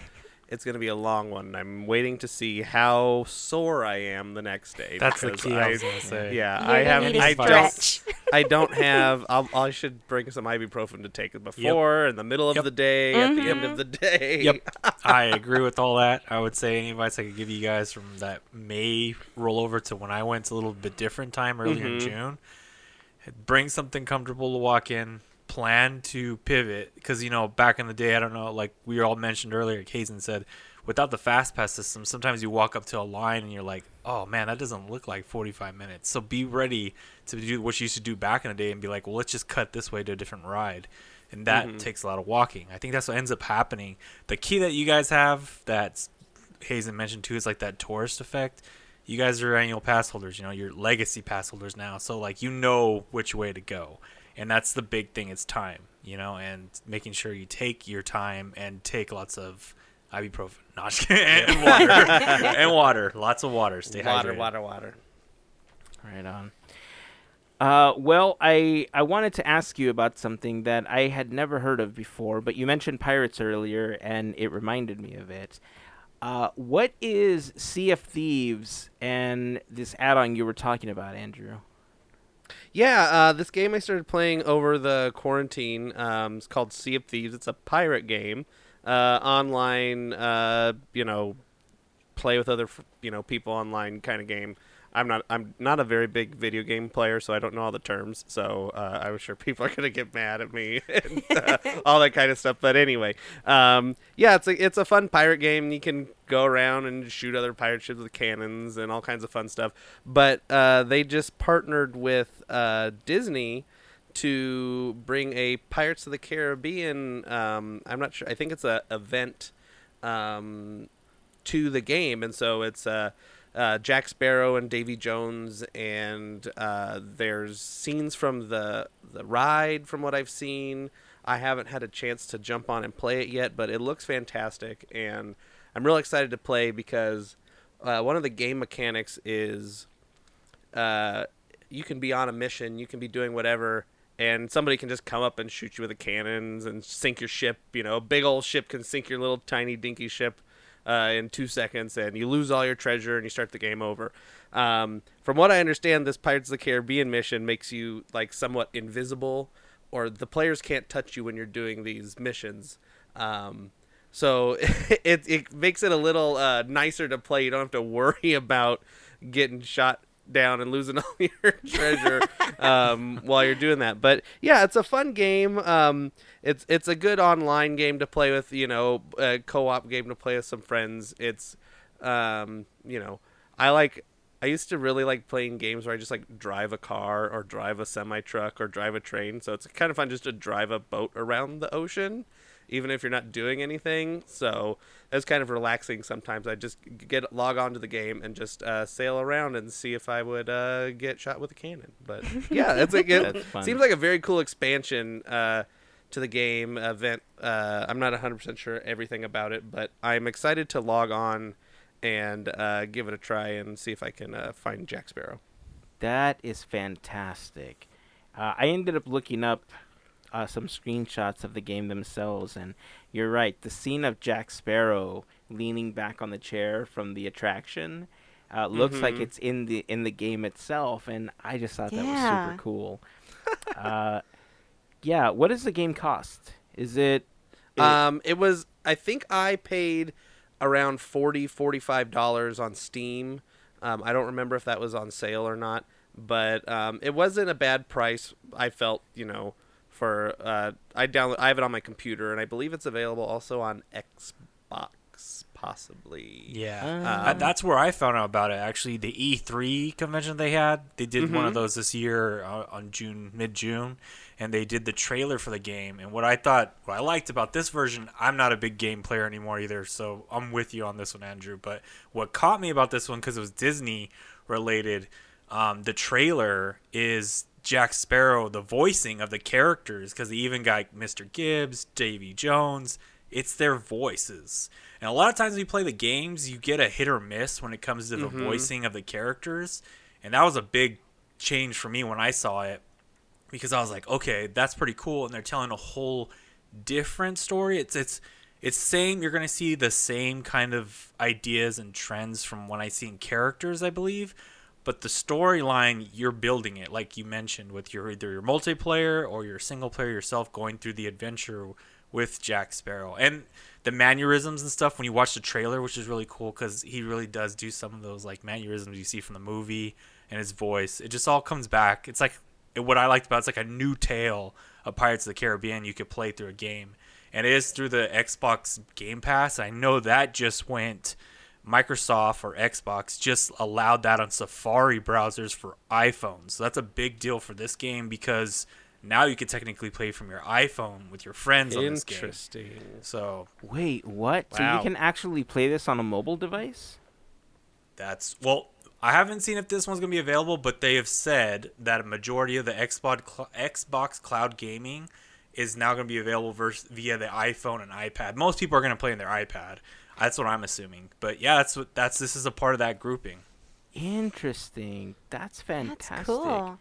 it's going to be a long one. I'm waiting to see how sore I am the next day. That's the key. I was gonna say. Yeah, You're I have. need I don't. I don't have. I'll, I should bring some ibuprofen to take before, in the middle of Yep. the day, at the end of the day. Yep. *laughs* I agree with all that. I would say any advice I could give you guys from that may roll over to when I went to a little bit different time earlier in Mhm. June. Bring something comfortable to walk in. Plan to pivot because you know back in the day I don't know like we all mentioned earlier. Kazin said without the fast pass system, sometimes you walk up to a line and you're like, oh man, that doesn't look like 45 minutes. So be ready to do what you used to do back in the day and be like, well, let's just cut this way to a different ride. And that Mhm. takes a lot of walking. I think that's what ends up happening. The key that you guys have that Hazen mentioned too is like that tourist effect. You guys are annual pass holders, you know, you're legacy pass holders now. So like you know which way to go. And that's the big thing, it's time, you know, and making sure you take your time and take lots of ibuprofen. Not just and water. *laughs* and water. Lots of water. Stay water, hydrated. water, water. Water. Right on. Uh, well, I I wanted to ask you about something that I had never heard of before, but you mentioned pirates earlier, and it reminded me of it. Uh, what is Sea of Thieves and this add-on you were talking about, Andrew? Yeah, uh, this game I started playing over the quarantine. Um, it's called Sea of Thieves. It's a pirate game, uh, online. Uh, you know, play with other you know people online kind of game. I'm not I'm not a very big video game player, so I don't know all the terms. So uh, I'm sure people *laughs* are gonna get mad at me *laughs* and uh, all that kind of stuff. But anyway, um, yeah, it's a it's a fun pirate game. You can go around and shoot other pirate ships with cannons and all kinds of fun stuff. But uh, they just partnered with uh, Disney to bring a Pirates of the Caribbean. Um, I'm not sure. I think it's a event um, to the game, and so it's uh, uh, Jack Sparrow and Davy Jones, and uh, there's scenes from the the ride from what I've seen. I haven't had a chance to jump on and play it yet, but it looks fantastic, and I'm real excited to play because uh, one of the game mechanics is uh, you can be on a mission, you can be doing whatever, and somebody can just come up and shoot you with the cannons and sink your ship. You know, a big old ship can sink your little tiny dinky ship uh, in two seconds, and you lose all your treasure and you start the game over. Um, from what I understand, this Pirates of the Caribbean mission makes you like somewhat invisible, or the players can't touch you when you're doing these missions. Um, so *laughs* it it makes it a little uh, nicer to play. You don't have to worry *laughs* about getting shot down and losing *laughs* all your treasure um, while you're doing that. But yeah, it's a fun game. Um, it's it's a good online game to play with. You know, a co-op game to play with some friends. It's um, you know, I like. I used to really like playing games where I just like drive a car or drive a semi truck or drive a train. So it's kind of fun just to drive a boat around the ocean, even if you're not doing anything. So it's kind of relaxing sometimes. I just get log on to the game and just uh, sail around and see if I would uh, get shot with a cannon. But *laughs* yeah, it's like That's it seems like a very cool expansion uh, to the game event. Uh, I'm not 100% sure everything about it, but I'm excited to log on and uh, give it a try and see if I can uh, find Jack Sparrow. That is fantastic. Uh, I ended up looking up uh, some screenshots of the game themselves, and you're right. The scene of Jack Sparrow leaning back on the chair from the attraction uh, looks like Mhm. it's in the in the game itself, and I just thought that was super cool. uh, yeah, what does the game cost? Is it? it- Um, it was. I think I paid around 40 dollars on Steam. Um, I don't remember if that was on sale or not, but um, it wasn't a bad price. I felt, you know, for uh, I download. I have it on my computer, and I believe it's available also on Xbox, possibly. Yeah, Um, Uh, that's where I found out about it. Actually, the E3 convention they had, they did one of Mhm. those this year uh, on June, mid June, and they did the trailer for the game. And what I thought, what I liked about this version, I'm not a big game player anymore either, so I'm with you on this one, Andrew. But what caught me about this one because it was Disney related, um, the trailer is Jack Sparrow, the voicing of the characters, because they even got Mr. Gibbs, Davy Jones. It's their voices. And a lot of times when you play the games, you get a hit or miss when it comes to the Mhm. voicing of the characters. And that was a big change for me when I saw it because I was like, okay, that's pretty cool. And they're telling a whole different story. It's it's it's same. You're gonna see the same kind of ideas and trends from when I seen characters, I believe. But the storyline, you're building it, like you mentioned, with your either your multiplayer or your single player yourself going through the adventure with Jack Sparrow and the mannerisms and stuff. When you watch the trailer, which is really cool because he really does do some of those like mannerisms you see from the movie and his voice. It just all comes back. It's like what I liked about it's like a new tale of Pirates of the Caribbean you could play through a game, and it is through the Xbox Game Pass. I know that just went. Microsoft or Xbox just allowed that on Safari browsers for iPhones. So that's a big deal for this game because now you can technically play from your iPhone with your friends on this game. Interesting. So wait, what? So you can actually play this on a mobile device? that's well, I haven't seen if this one's gonna be available, but they have said that a majority of the Xbox cl- Xbox Cloud gaming is now gonna be available vers- via the iPhone and iPad. Most people are gonna play on their iPad. That's what I'm assuming. But yeah, that's what that's this is a part of that grouping. Interesting. That's fantastic. That's cool.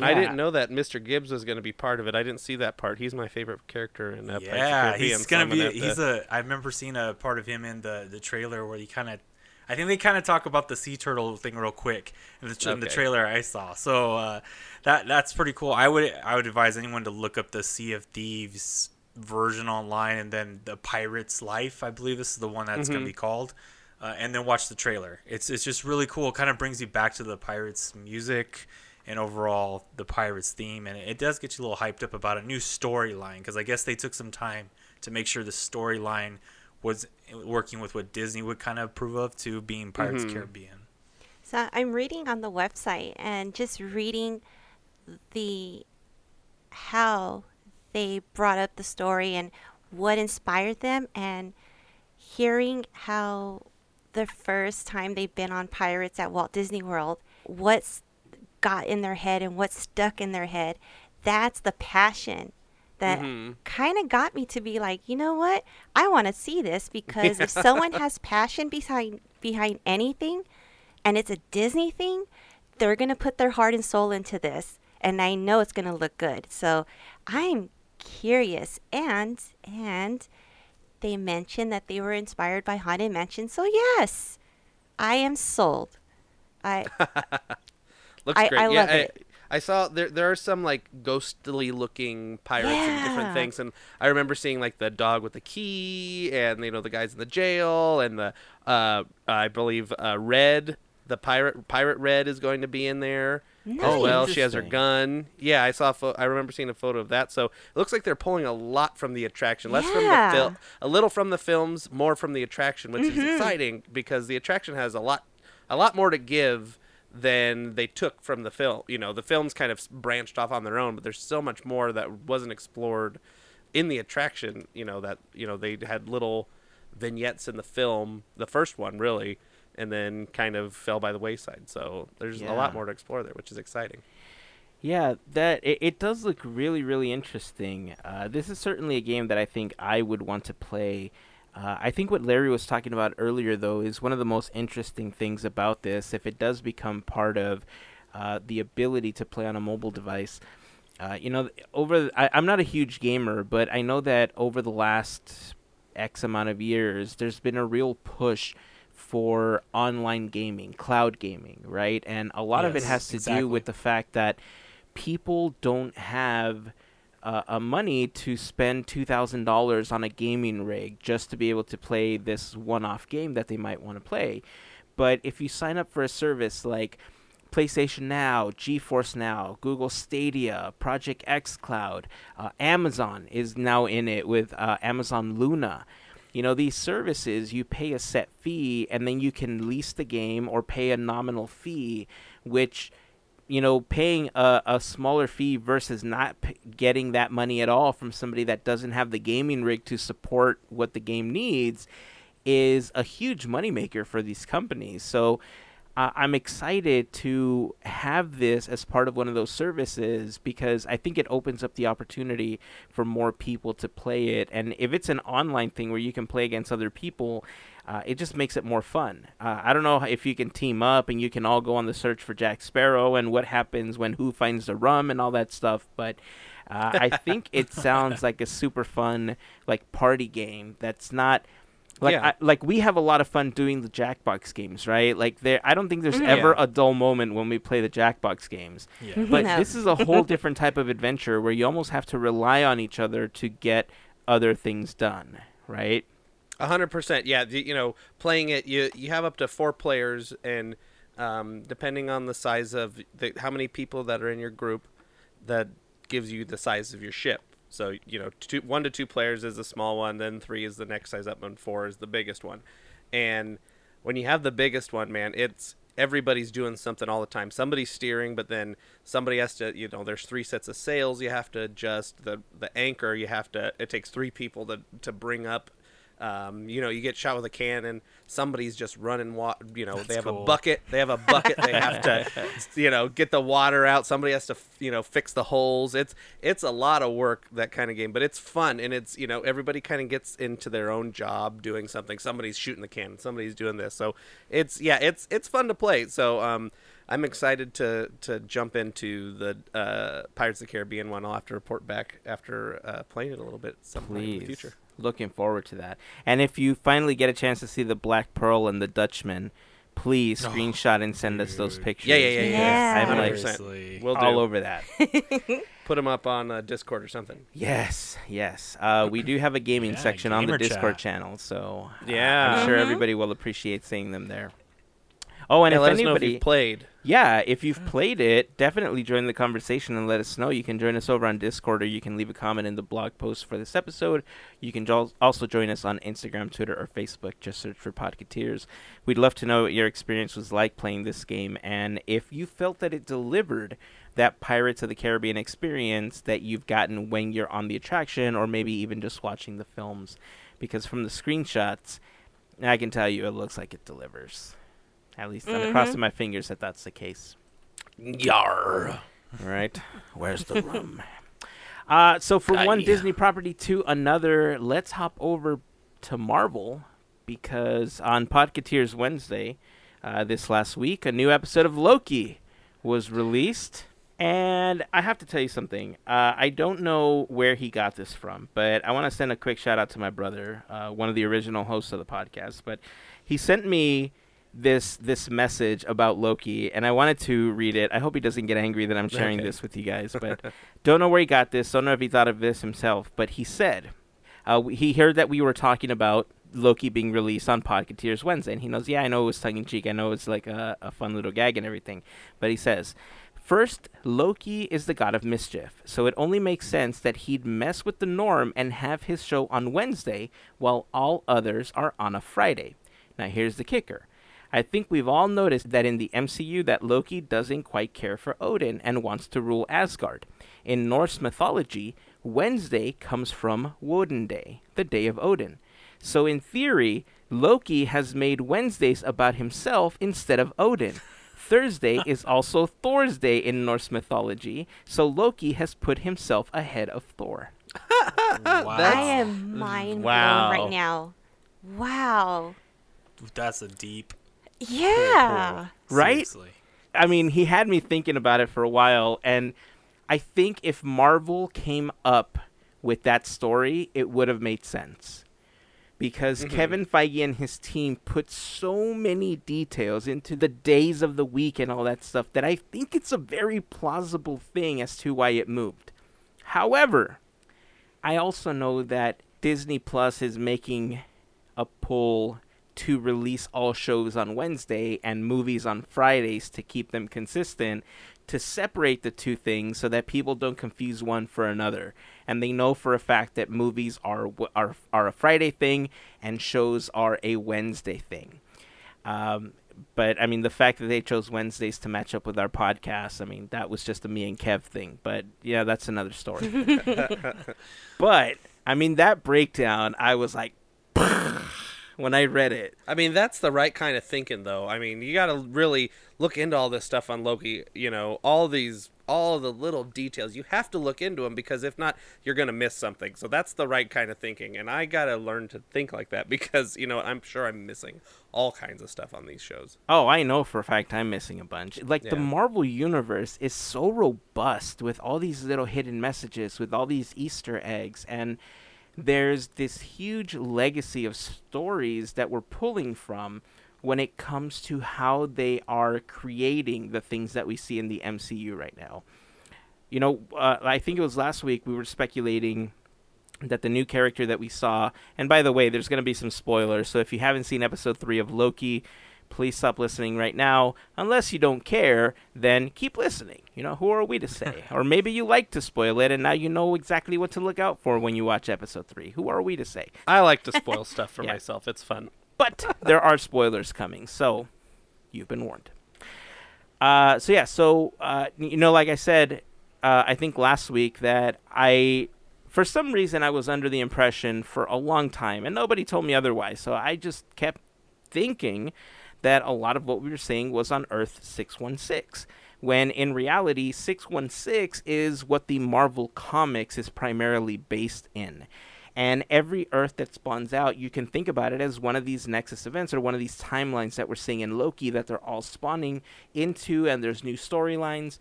I didn't know that Mr. Gibbs was going to be part of it. I didn't see that part. He's my favorite character in uh, Pirates yeah, he's gonna I'm be. have He's to- a. I remember seeing a part of him in the the trailer where he kind of. I think they kind of talk about the sea turtle thing real quick in the, tra- in the trailer I saw. So uh, that that's pretty cool. I would I would advise anyone to look up the Sea of Thieves version online and then the Pirate's Life. I believe this is the one that's gonna Mhm. be called. Uh, and then watch the trailer. It's it's just really cool. It kind of brings you back to the Pirates music and overall the Pirates theme, and it does get you a little hyped up about a new storyline because I guess they took some time to make sure the storyline was working with what Disney would kind of approve of to being Pirates of the Mhm. Caribbean. So I'm reading on the website and just reading the how they brought up the story and what inspired them and hearing how the first time they've been on pirates at Walt Disney World, what's got in their head and what's stuck in their head, that's the passion that Mhm. kind of got me to be like, you know what? I want to see this because if *laughs* someone has passion behind behind anything and it's a Disney thing, they're going to put their heart and soul into this and I know it's going to look good. So, I'm curious and and they mentioned that they were inspired by Haunted Mansion. So, yes. I am sold. I *laughs* Looks I- great. I yeah, love I, it. I saw there there are some like ghostly looking pirates and different things, and I remember seeing like the dog with the key, and you know the guys in the jail, and the uh, I believe uh, Red, the pirate pirate Red is going to be in there. Oh well, she has her gun. Yeah, I saw. A pho- I remember seeing a photo of that. So it looks like they're pulling a lot from the attraction, less from the film, a little from the films, more from the attraction, which Mhm. is exciting because the attraction has a lot, a lot more to give than they took from the film. You know, the films kind of branched off on their own, but there's so much more that wasn't explored in the attraction. You know that you know they had little vignettes in the film, the first one really, and then kind of fell by the wayside. So there's a lot more to explore there, which is exciting. Yeah, that it, it does look really, really interesting. Uh, this is certainly a game that I think I would want to play. Uh, I think what Larry was talking about earlier, though, is one of the most interesting things about this. If it does become part of uh, the ability to play on a mobile device, uh, you know, over I, I'm not a huge gamer, but I know that over the last X amount of years, there's been a real push for online gaming, cloud gaming, right? And a lot of it has to exactly. do with the fact that people don't have uh, a money to spend two thousand dollars on a gaming rig just to be able to play this one-off game that they might want to play. But if you sign up for a service like PlayStation Now, GeForce Now, Google Stadia, Project X Cloud, uh, Amazon is now in it with uh, Amazon Luna. You know, these services, you pay a set fee and then you can lease the game or pay a nominal fee, which, you know, paying a, a smaller fee versus not p- getting that money at all from somebody that doesn't have the gaming rig to support what the game needs is a huge moneymaker for these companies. So, uh, I'm excited to have this as part of one of those services because I think it opens up the opportunity for more people to play it. And if it's an online thing where you can play against other people, uh, it just makes it more fun. Uh, I don't know if you can team up and you can all go on the search for Jack Sparrow and what happens when who finds the rum and all that stuff, but. Uh, I think it *laughs* sounds like a super fun like party game that's not like Yeah. I, like we have a lot of fun doing the Jackbox games, right? Like there, I don't think there's Mhm. ever Yeah. a dull moment when we play the Jackbox games. Yeah. But No. this is a whole *laughs* different type of adventure where you almost have to rely on each other to get other things done, right? A hundred percent. Yeah, the, you know, playing it, you you have up to four players, and um, depending on the size of the, how many people that are in your group, that gives you the size of your ship. So you know, two, one to two players is the small one, then three is the next size up, and four is the biggest one. And when you have the biggest one, man, it's everybody's doing something all the time. Somebody's steering, but then somebody has to, you know, there's three sets of sails you have to adjust. The the anchor you have to. It takes three people to to bring up. Um, you know, you get shot with a cannon. Somebody's just running water. You know, they That's have a bucket. They have a bucket. They have to, *laughs* you know, get the water out. Somebody has to, you know, fix the holes. It's it's a lot of work that kind of game, but it's fun and it's you know everybody kind of gets into their own job doing something. Somebody's shooting the cannon. Somebody's doing this. So it's yeah, it's it's fun to play. So um, I'm excited to to jump into the uh, Pirates of the Caribbean one. I'll have to report back after uh, playing it a little bit sometime some point in the future. Looking forward to that. And if you finally get a chance to see the Black Pearl and the Dutchman, please Oh, screenshot and send us those pictures. Yeah, yeah, yeah, yeah. because I'm like 100%. Seriously. We'll do. all over that. *laughs* Put them up on uh, Discord or something. Yes, yes. Uh, we do have a gaming Yeah, section on the Discord chat. channel, so uh, Yeah. I'm sure Mhm. everybody will appreciate seeing them there. Oh, and Yeah, if let us know if anybody, you've played. Yeah, if you've mm. played it, definitely join the conversation and let us know. You can join us over on Discord, or you can leave a comment in the blog post for this episode. You can jo- also join us on Instagram, Twitter, or Facebook. Just search for Podcateers. We'd love to know what your experience was like playing this game, and if you felt that it delivered that Pirates of the Caribbean experience that you've gotten when you're on the attraction, or maybe even just watching the films. Because from the screenshots, I can tell you it looks like it delivers. At least I'm Mhm. crossing my fingers that that's the case. Yar. All right. Where's the rum? *laughs* Uh, so from one Disney property to another, let's hop over to Marvel because on Podcateers Wednesday, uh, this last week, a new episode of Loki was released. And I have to tell you something. Uh, I don't know where he got this from, but I want to send a quick shout out to my brother, uh, one of the original hosts of the podcast. But he sent me this this message about Loki, and I wanted to read it. I hope he doesn't get angry that I'm sharing Okay. this with you guys, but *laughs* don't know where he got this. Don't know if he thought of this himself, but he said uh, he heard that we were talking about Loki being released on Podcateers Wednesday, and he knows, yeah, I know it was tongue in cheek. I know it's like a, a fun little gag and everything, but he says. First, Loki is the god of mischief, so it only makes sense that he'd mess with the norm and have his show on Wednesday while all others are on a Friday. Now here's the kicker. I think we've all noticed that in the MCU that Loki doesn't quite care for Odin and wants to rule Asgard. In Norse mythology, Wednesday comes from Woden Day, the day of Odin. So in theory, Loki has made Wednesdays about himself instead of Odin. *laughs* Thursday is also Thor's day in Norse mythology, so Loki has put himself ahead of Thor. *laughs* wow. I am mind wow. blown right now. Wow. That's a deep. Yeah. Right? Seriously. I mean, he had me thinking about it for a while, and I think if Marvel came up with that story, it would have made sense. Because mm-hmm. Kevin Feige and his team put so many details into the days of the week and all that stuff that I think it's a very plausible thing as to why it moved. However, I also know that Disney Plus is making a pull to release all shows on Wednesday and movies on Fridays to keep them consistent to separate the two things so that people don't confuse one for another. And they know for a fact that movies are are are a Friday thing and shows are a Wednesday thing. Um, but I mean the fact that they chose Wednesdays to match up with our podcast I mean that was just a me and Kev thing. But yeah that's another story. *laughs* *laughs* But I mean that breakdown I was like when I read it I mean, that's the right kind of thinking, though. I mean, you got to really look into all this stuff on Loki. You know, all these, all the little details. You have to look into them because if not, you're gonna miss something. So that's the right kind of thinking, and I gotta learn to think like that *laughs* because you know I'm sure I'm missing all kinds of stuff on these shows. Oh, I know for a fact I'm missing a bunch. Like the Marvel universe is so robust with all these little hidden messages, with all these Easter eggs, and there's this huge legacy of stories that we're pulling from when it comes to how they are creating the things that we see in the MCU right now. You know, uh, I think it was last week we were speculating that the new character that we saw, and by the way, there's going to be some spoilers, so if you haven't seen episode 3 of Loki, please stop listening right now. Unless you don't care, then keep listening. You know, who are we to *laughs* say? or maybe you like to spoil it and now you know exactly what to look out for when you watch episode 3. Who are we to say? I like to spoil *laughs* stuff for Yeah. myself. It's fun. But there are spoilers coming, so you've been warned. Uh, so yeah, so uh, you know, like I said, uh, I think last week that I, for some reason, I was under the impression for a long time, and nobody told me otherwise. So I just kept thinking that a lot of what we were seeing was on Earth six one six. When in reality, 616 is what the Marvel Comics is primarily based in. And every Earth that spawns out, you can think about it as one of these Nexus events or one of these timelines that we're seeing in Loki that they're all spawning into, and there's new storylines.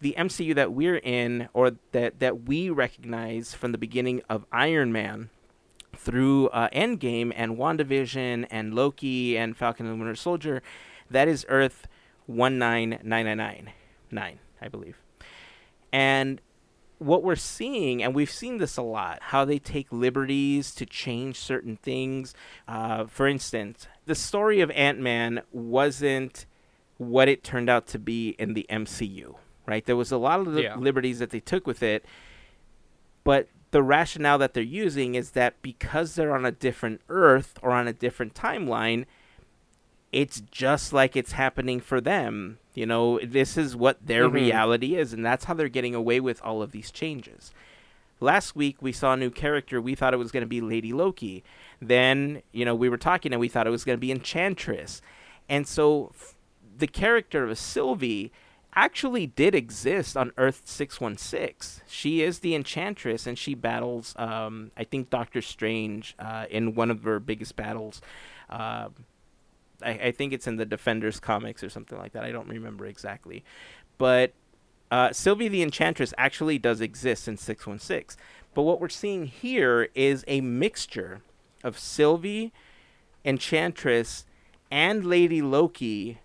The MCU that we're in, or that, that we recognize from the beginning of Iron Man through uh, Endgame and WandaVision and Loki and Falcon and the Winter Soldier, that is Earth 19999, I believe. And what we're seeing, and we've seen this a lot, how they take liberties to change certain things. Uh, for instance, the story of Ant Man wasn't what it turned out to be in the MCU, right? There was a lot of Yeah. liberties that they took with it, but the rationale that they're using is that because they're on a different Earth or on a different timeline, it's just like it's happening for them. You know, this is what their Mhm. reality is, and that's how they're getting away with all of these changes. Last week we saw a new character. We thought it was going to be Lady Loki. Then, you know, we were talking and we thought it was going to be Enchantress. And so f- the character of Sylvie actually did exist on Earth 616. She is the Enchantress and she battles, um, I think, Doctor Strange uh, in one of her biggest battles. Uh, I, I think it's in the Defenders comics or something like that. I don't remember exactly. But uh, Sylvie the Enchantress actually does exist in 616. But what we're seeing here is a mixture of Sylvie, Enchantress, and Lady Loki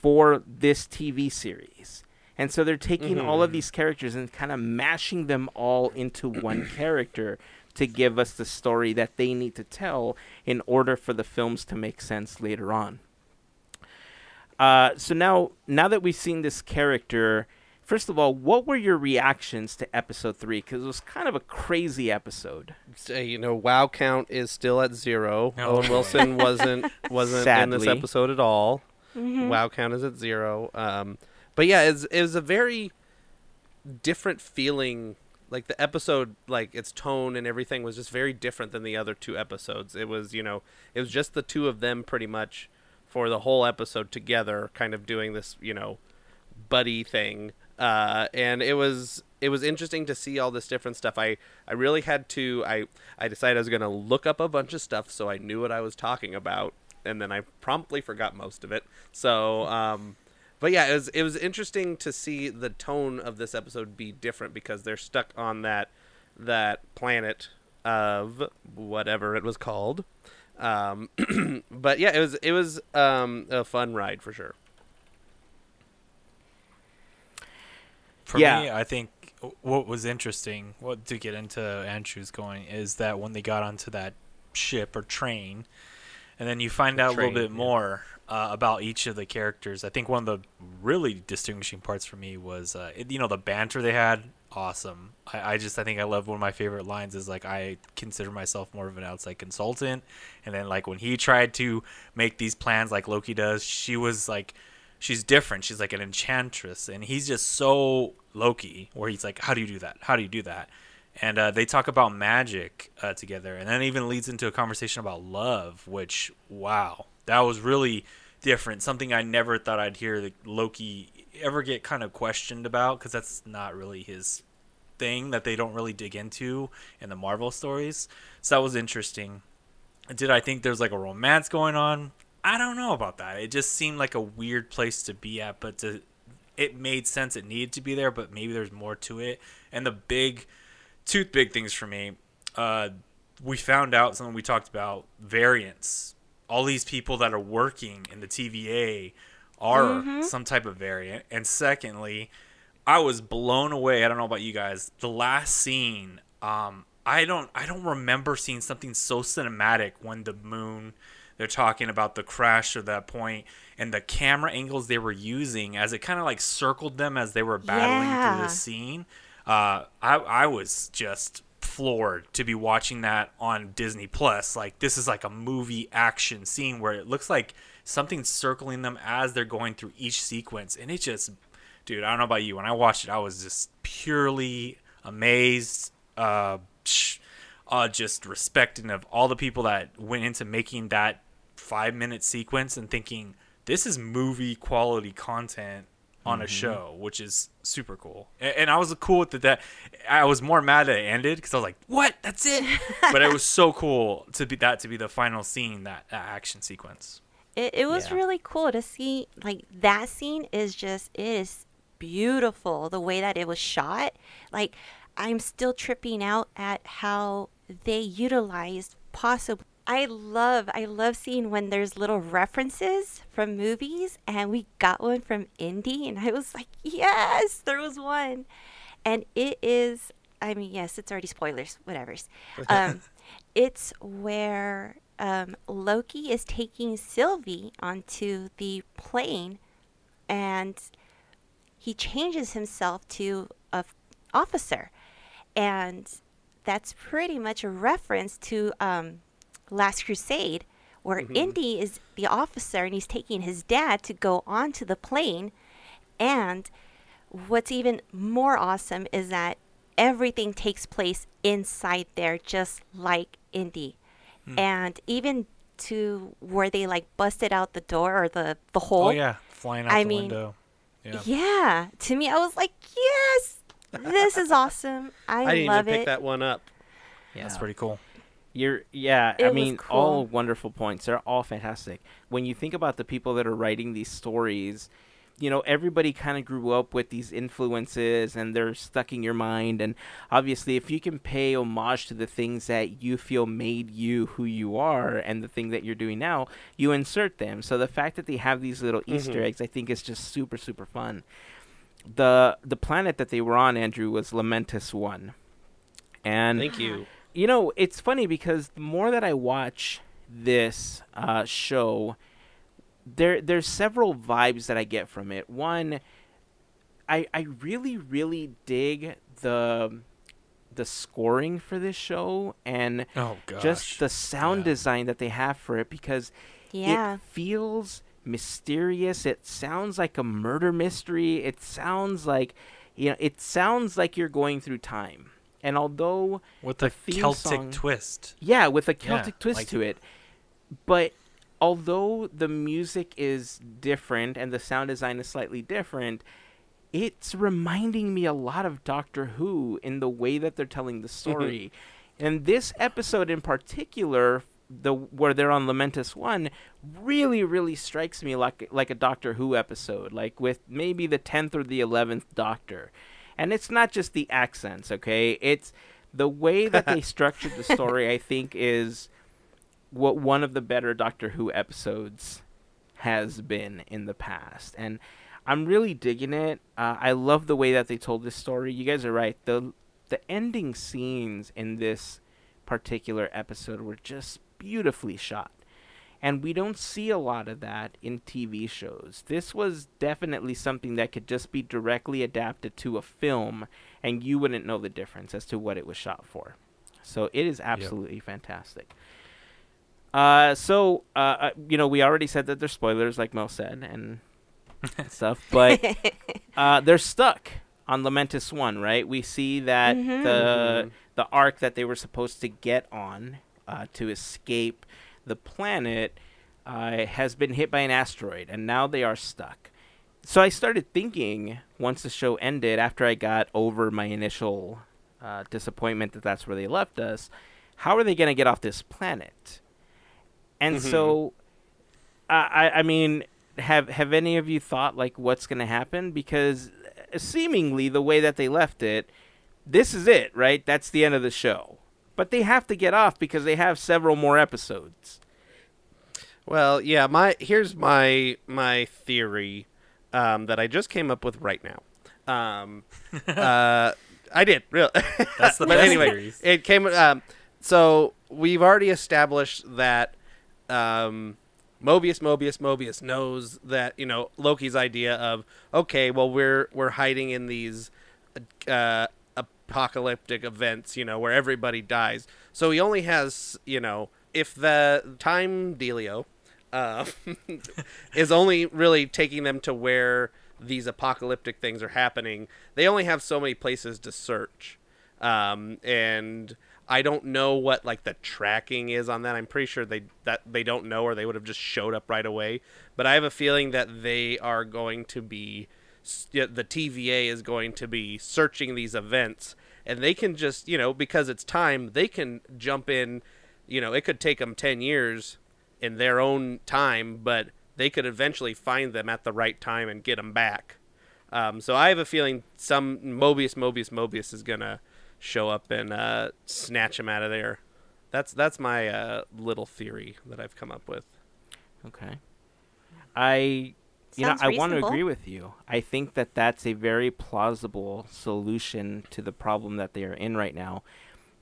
for this TV series. And so they're taking all of these characters and kind of mashing them all into one *clears throat* character to give us the story that they need to tell in order for the films to make sense later on. Uh, so now, now that we've seen this character, first of all, what were your reactions to episode three? Because it was kind of a crazy episode. You know, wow count is still at zero. Oh, Owen. Wilson *laughs* wasn't wasn't in this episode at all. Mm-hmm. Wow count is at zero. Um, but yeah, it's, it was a very different feeling. Like the episode, like its tone and everything was just very different than the other two episodes. It was, you know, it was just the two of them pretty much for the whole episode together, kind of doing this, you know, buddy thing. Uh, and it was it was interesting to see all this different stuff. I, I really had to I I decided I was gonna look up a bunch of stuff so I knew what I was talking about, and then I promptly forgot most of it. So um, but yeah, it was it was interesting to see the tone of this episode be different because they're stuck on that that planet of whatever it was called. Um, *clears throat* but yeah, it was it was um, a fun ride for sure. For Yeah. me, I think what was interesting, what to get into Andrew's going, is that when they got onto that ship or train, and then you find out a little bit yeah. more uh, about each of the characters. I think one of the really distinguishing parts for me was, uh, it- you know, the banter they had. Awesome. I, I just, I think I love one of my favorite lines is like, I consider myself more of an outside consultant. And then, like, when he tried to make these plans like Loki does, she was like, she's different. She's like an enchantress, and he's just so Loki, where he's like, "How do you do that? How do you do that?" And uh, they talk about magic uh, together, and then it even leads into a conversation about love, which wow, that was really different. Something I never thought I'd hear Loki ever get kind of questioned about, because that's not really his thing that they don't really dig into in the Marvel stories. So that was interesting. Did I think there's like a romance going on? I don't know about that. It just seemed like a weird place to be at, but to, it made sense. It needed to be there, but maybe there's more to it. And the big, two big things for me, uh, we found out something we talked about variants. All these people that are working in the TVA are some type of variant. And secondly, I was blown away. I don't know about you guys. The last scene, um, I don't, I don't remember seeing something so cinematic when the moon. They're talking about the crash of that point and the camera angles they were using as it kind of like circled them as they were battling through the scene. Uh, I, I was just floored to be watching that on Disney Plus. Like this is like a movie action scene where it looks like something's circling them as they're going through each sequence, and it just, dude, I don't know about you. When I watched it, I was just purely amazed, uh, uh, just respecting of all the people that went into making that five minute sequence and thinking this is movie quality content on a mm-hmm. show, which is super cool. A- And, I was cool with the, that. I was more mad that it ended because I was like, "What? That's it!" *laughs* but it was so cool to be that to be the final scene, that, that action sequence. It, it was Yeah. really cool to see. Like that scene is just it is beautiful the way that it was shot. Like I'm still tripping out at how they utilized possible. I love I love seeing when there's little references from movies, and we got one from Indy, and I was like, yes, there was one, and it is. I mean, yes, it's already spoilers, whatever's. *laughs* Um, it's where um, Loki is taking Sylvie onto the plane, and he changes himself to a f- officer, and that's pretty much a reference to um, Last Crusade, where mm-hmm. Indy is the officer and he's taking his dad to go onto the plane, and what's even more awesome is that everything takes place inside there, just like Indy. Hmm. And even to where they like busted out the door or the, the oh, hole. Oh yeah, flying out I the mean, window. Yeah. Yeah. To me, I was like, yes, this is awesome. I, I didn't love even pick it. that one up. Yeah. That's pretty cool. You're yeah, It I mean cool. all wonderful points. They're all fantastic. When you think about the people that are writing these stories, you know, everybody kind of grew up with these influences and they're stuck in your mind and obviously if you can pay homage to the things that you feel made you who you are and the thing that you're doing now, you insert them. So the fact that they have these little mm-hmm. Easter eggs I think is just super super fun. The the planet that they were on, Andrew, was Lamentis 1. And Thank you. You know, it's funny because the more that I watch this uh, show, there there's several vibes that I get from it. One, I I really really dig the the scoring for this show and Oh just the sound Yeah. design that they have for it because yeah. it feels mysterious. It sounds like a murder mystery. It sounds like you know, it sounds like you're going through time. And although with the theme Celtic song- twist. yeah, with a Yeah, Celtic twist like- to it. But although the music is different and the sound design is slightly different, it's reminding me a lot of Doctor Who in the way that they're telling the mm-hmm. story. and this episode in particular, the where they're on Lamentis One, really, really strikes me like like a Doctor Who episode, like with maybe the tenth or the eleventh Doctor. And it's not just the accents, okay? It's the way that they *laughs* structured the story. I think is what one of the better Doctor Who episodes has been in the past, and I'm really digging it. Uh, I love the way that they told this story. You guys are right. the The ending scenes in this particular episode were just beautifully shot. And we don't see a lot of that in TV shows. This was definitely something that could just be directly adapted to a film, and you wouldn't know the difference as to what it was shot for. So it is absolutely fantastic. Uh, so uh, uh, you know, we already said that there's spoilers, like Mel said, and *laughs* stuff, but *laughs* uh, they're stuck on Lamentis One, right? We see that Mhm. the the arc that they were supposed to get on uh, to escape the planet uh, has been hit by an asteroid, and now they are stuck. So I started thinking once the show ended, after I got over my initial uh, disappointment that that's where they left us, how are they going to get off this planet? And Mhm. so, I I I mean, have have any of you thought like what's going to happen? Because uh, seemingly the way that they left it, this is it, right? That's the end of the show. But they have to get off because they have several more episodes. Well, yeah, my here's my my theory um, that I just came up with right now. Um, *laughs* uh, I did, really. *laughs* That's the but anyway, theories. it came. Um, so we've already established that um, Mobius, Mobius, Mobius knows that you know Loki's idea of okay, well we're we're hiding in these uh, apocalyptic events, you know, where everybody dies. So he only has, you know, if the time dealio uh, *laughs* is only really taking them to where these apocalyptic things are happening, they only have so many places to search. Um, and I don't know what like the tracking is on that. I'm pretty sure they that they don't know, or they would have just showed up right away. But I have a feeling that they are going to be the TVA is going to be searching these events, and they can just you know because it's time they can jump in. You know, it could take them ten years in their own time, but they could eventually find them at the right time and get them back. Um, so I have a feeling some Mobius, Mobius, Mobius is gonna show up and uh, snatch him out of there. That's that's my uh, little theory that I've come up with. Okay. I you know I want to agree with you. I think that that's a very plausible solution to the problem that they are in right now.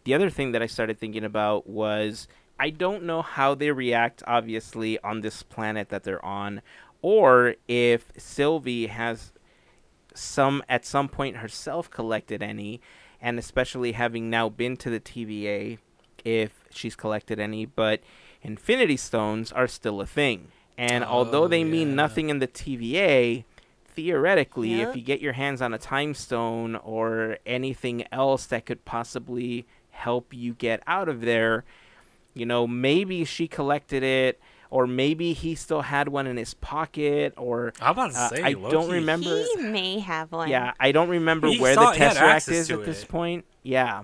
The other thing that I started thinking about was I don't know how they react obviously on this planet that they're on or if Sylvie has some at some point herself collected any and especially having now been to the TVA if she's collected any but infinity stones are still a thing and although Oh, they mean nothing in the TVA theoretically Yep. if you get your hands on a time stone or anything else that could possibly help you get out of there you know maybe she collected it or maybe he still had one in his pocket or I'm about to uh, I Loki. don't remember He may have one. yeah, I don't remember He where saw- the he had Tesseract is to at this point. Yeah,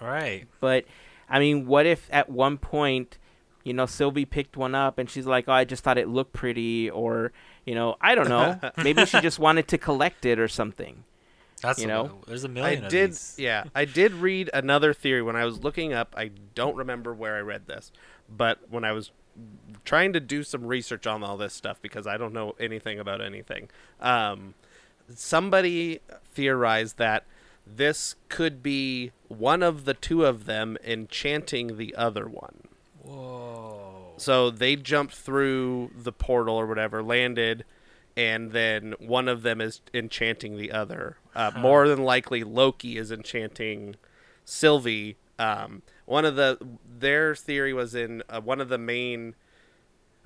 All right. but I mean, what if at one point, you know, Sylvie picked one up and she's like, "Oh, I just thought it looked pretty," or you know, I don't know, *laughs* maybe she just wanted to collect it or something. That's You a- know? there's a I million of did, these. yeah, I did read another theory when I was looking up. I don't remember where I read this, but when I was trying to do some research on all this stuff because I don't know anything about anything, um, somebody theorized that this could be one of the two of them enchanting the other one. Whoa. So they jumped through the portal or whatever, landed, and then one of them is enchanting the other. Uh, More than likely, Loki is enchanting Sylvie. Um, one of the their theory was in uh, one of the main.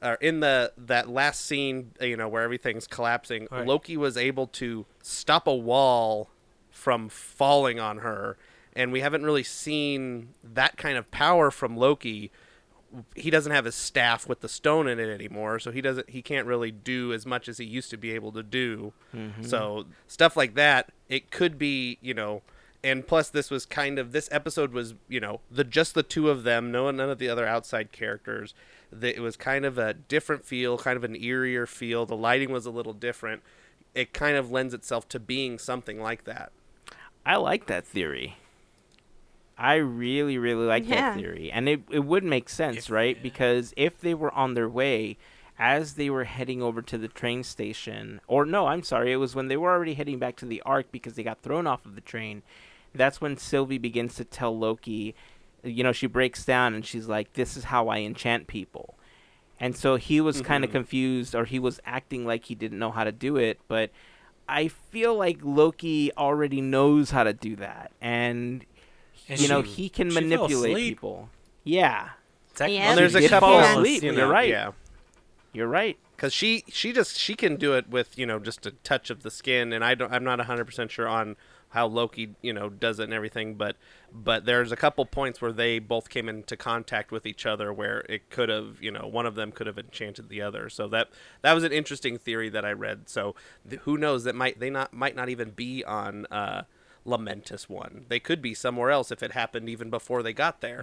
Uh, in the that last scene, you know, where everything's collapsing, Right. Loki was able to stop a wall from falling on her, and we haven't really seen that kind of power from Loki he doesn't have his staff with the stone in it anymore, so he doesn't he can't really do as much as he used to be able to do. Mm-hmm. So stuff like that, it could be, you know, and plus this was kind of this episode was, you know, the just the two of them, no none of the other outside characters. The, it was kind of a different feel, kind of an eerier feel. The lighting was a little different. It kind of lends itself to being something like that. I like that theory. I really, really like Yeah. that theory. And it, it would make sense, If- right? Because if they were on their way, as they were heading over to the train station, or no, I'm sorry, it was when they were already heading back to the Ark because they got thrown off of the train. That's when Sylvie begins to tell Loki, you know, she breaks down and she's like, this is how I enchant people. And so he was kind of mm-hmm. confused, or he was acting like he didn't know how to do it. But I feel like Loki already knows how to do that, and, And you know he can she manipulate asleep. people. Yeah, Technically, Yeah. Well, there's a couple. fall asleep. you You're right. Yeah. you're right. because she she just she can do it with you know just a touch of the skin and i don't i'm not 100% sure on how loki you know does it and everything but but there's a couple points where they both came into contact with each other where it could have you know one of them could have enchanted the other so that that was an interesting theory that i read so th- who knows that might they not might not even be on uh Lamentis one they could be somewhere else if it happened even before they got there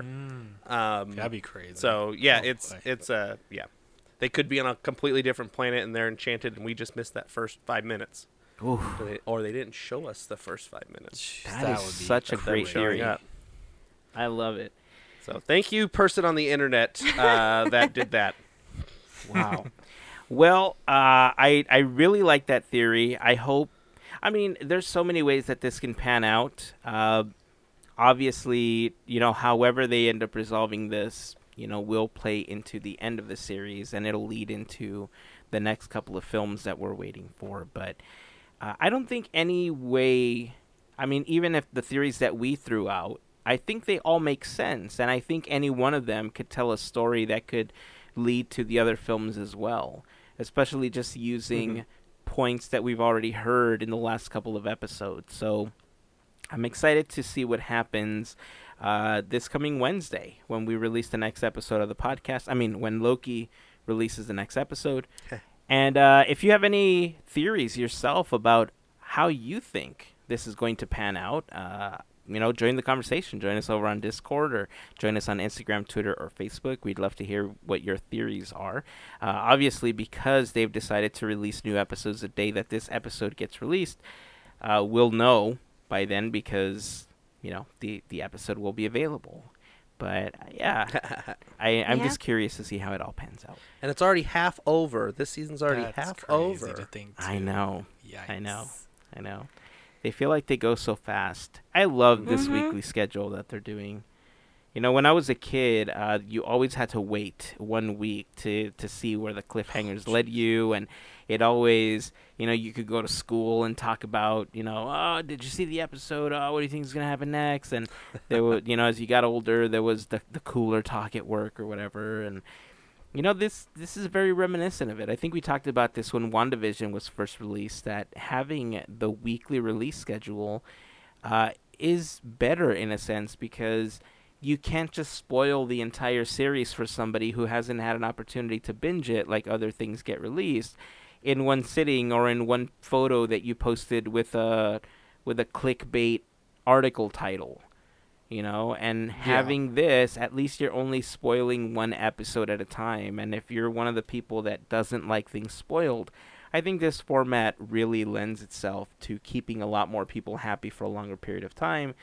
um that'd be crazy. so yeah, Oh, it's boy. it's uh yeah, they could be on a completely different planet and they're enchanted, and we just missed that first five minutes, Oof, or they, or they didn't show us the first five minutes. Jeez, that is would be such a great showing theory. up. I love it. So thank you, person on the internet uh, *laughs* that did that. Wow. well, uh, I I really like that theory. I hope. I mean, there's so many ways that this can pan out. Uh, obviously, you know, however they end up resolving this, you know, will play into the end of the series, and it'll lead into the next couple of films that we're waiting for. But uh, I don't think any way. I mean, even if the theories that we threw out, I think they all make sense, and I think any one of them could tell a story that could lead to the other films as well. Especially just using Mhm. Points that we've already heard in the last couple of episodes. So I'm excited to see what happens uh, this coming Wednesday when we release the next episode of the podcast. I mean, when Loki releases the next episode. and uh, if you have any theories yourself about how you think this is going to pan out, uh, you know, join the conversation. Join us over on Discord or join us on Instagram, Twitter, or Facebook. We'd love to hear what your theories are. Uh, obviously, because they've decided to release new episodes the day that this episode gets released, uh, we'll know by then because you know the the episode will be available. But uh, yeah, *laughs* I, I'm Yeah. just curious to see how it all pans out. And it's already half over. This season's already That's half crazy over. To think I know, Yikes. I know. I know. They feel like they go so fast. I love this Mhm. weekly schedule that they're doing. You know, when I was a kid, uh, you always had to wait one week to, to see where the cliffhangers led you, and it always, you know, you could go to school and talk about, you know, oh, did you see the episode? Oh, what do you think is gonna happen next? And there *laughs* were, you know, as you got older, there was the the cooler talk at work or whatever, and you know, this this is very reminiscent of it. I think we talked about this when WandaVision was first released. That having the weekly release schedule uh, is better in a sense because you can't just spoil the entire series for somebody who hasn't had an opportunity to binge it like other things get released in one sitting or in one photo that you posted with a with a clickbait article title you know? And having this at least you're only spoiling one episode at a time. And if you're one of the people that doesn't like things spoiled i think this format really lends itself to keeping a lot more people happy for a longer period of time.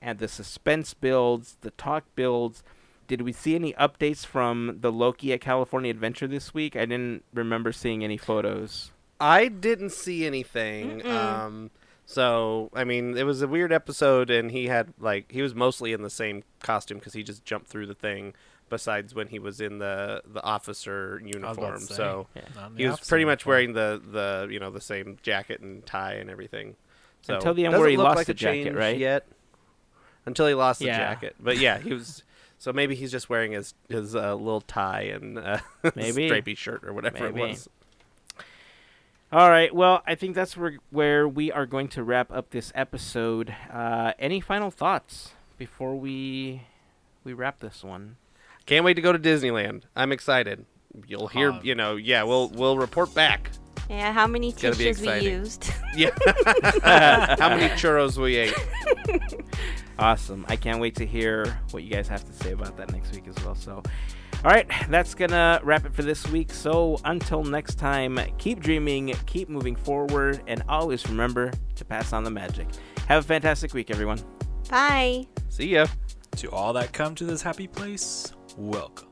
And the suspense builds the talk builds. Did we see any updates from the loki at california adventure this week? I didn't remember seeing any photos. I didn't see anything. Mm-mm. Um, so I mean, it was a weird episode, and he had like he was mostly in the same costume because he just jumped through the thing. Besides when he was in the the officer I was about to uniform, say, so not in he was pretty much uniform. wearing the the you know the same jacket and tie and everything. So Until the end doesn't where he lost like the jacket, right? Yet, until he lost the jacket, but yeah, he was. So maybe he's just wearing his his uh, little tie and uh, *laughs* Maybe. stripy shirt or whatever Maybe. it was. All right. Well, I think that's where where we are going to wrap up this episode. Uh, any final thoughts before we we wrap this one? Can't wait to go to Disneyland. I'm excited. You'll hear, Um, you know, yeah, we'll we'll report back. Yeah, how many gonna we used? *laughs* Yeah. *laughs* How many churros we ate? *laughs* Awesome. I can't wait to hear what you guys have to say about that next week as well. So, all right, that's going to wrap it for this week. So, until next time, keep dreaming, keep moving forward, and always remember to pass on the magic. Have a fantastic week, everyone. Bye. See ya. To all that come to this happy place, welcome.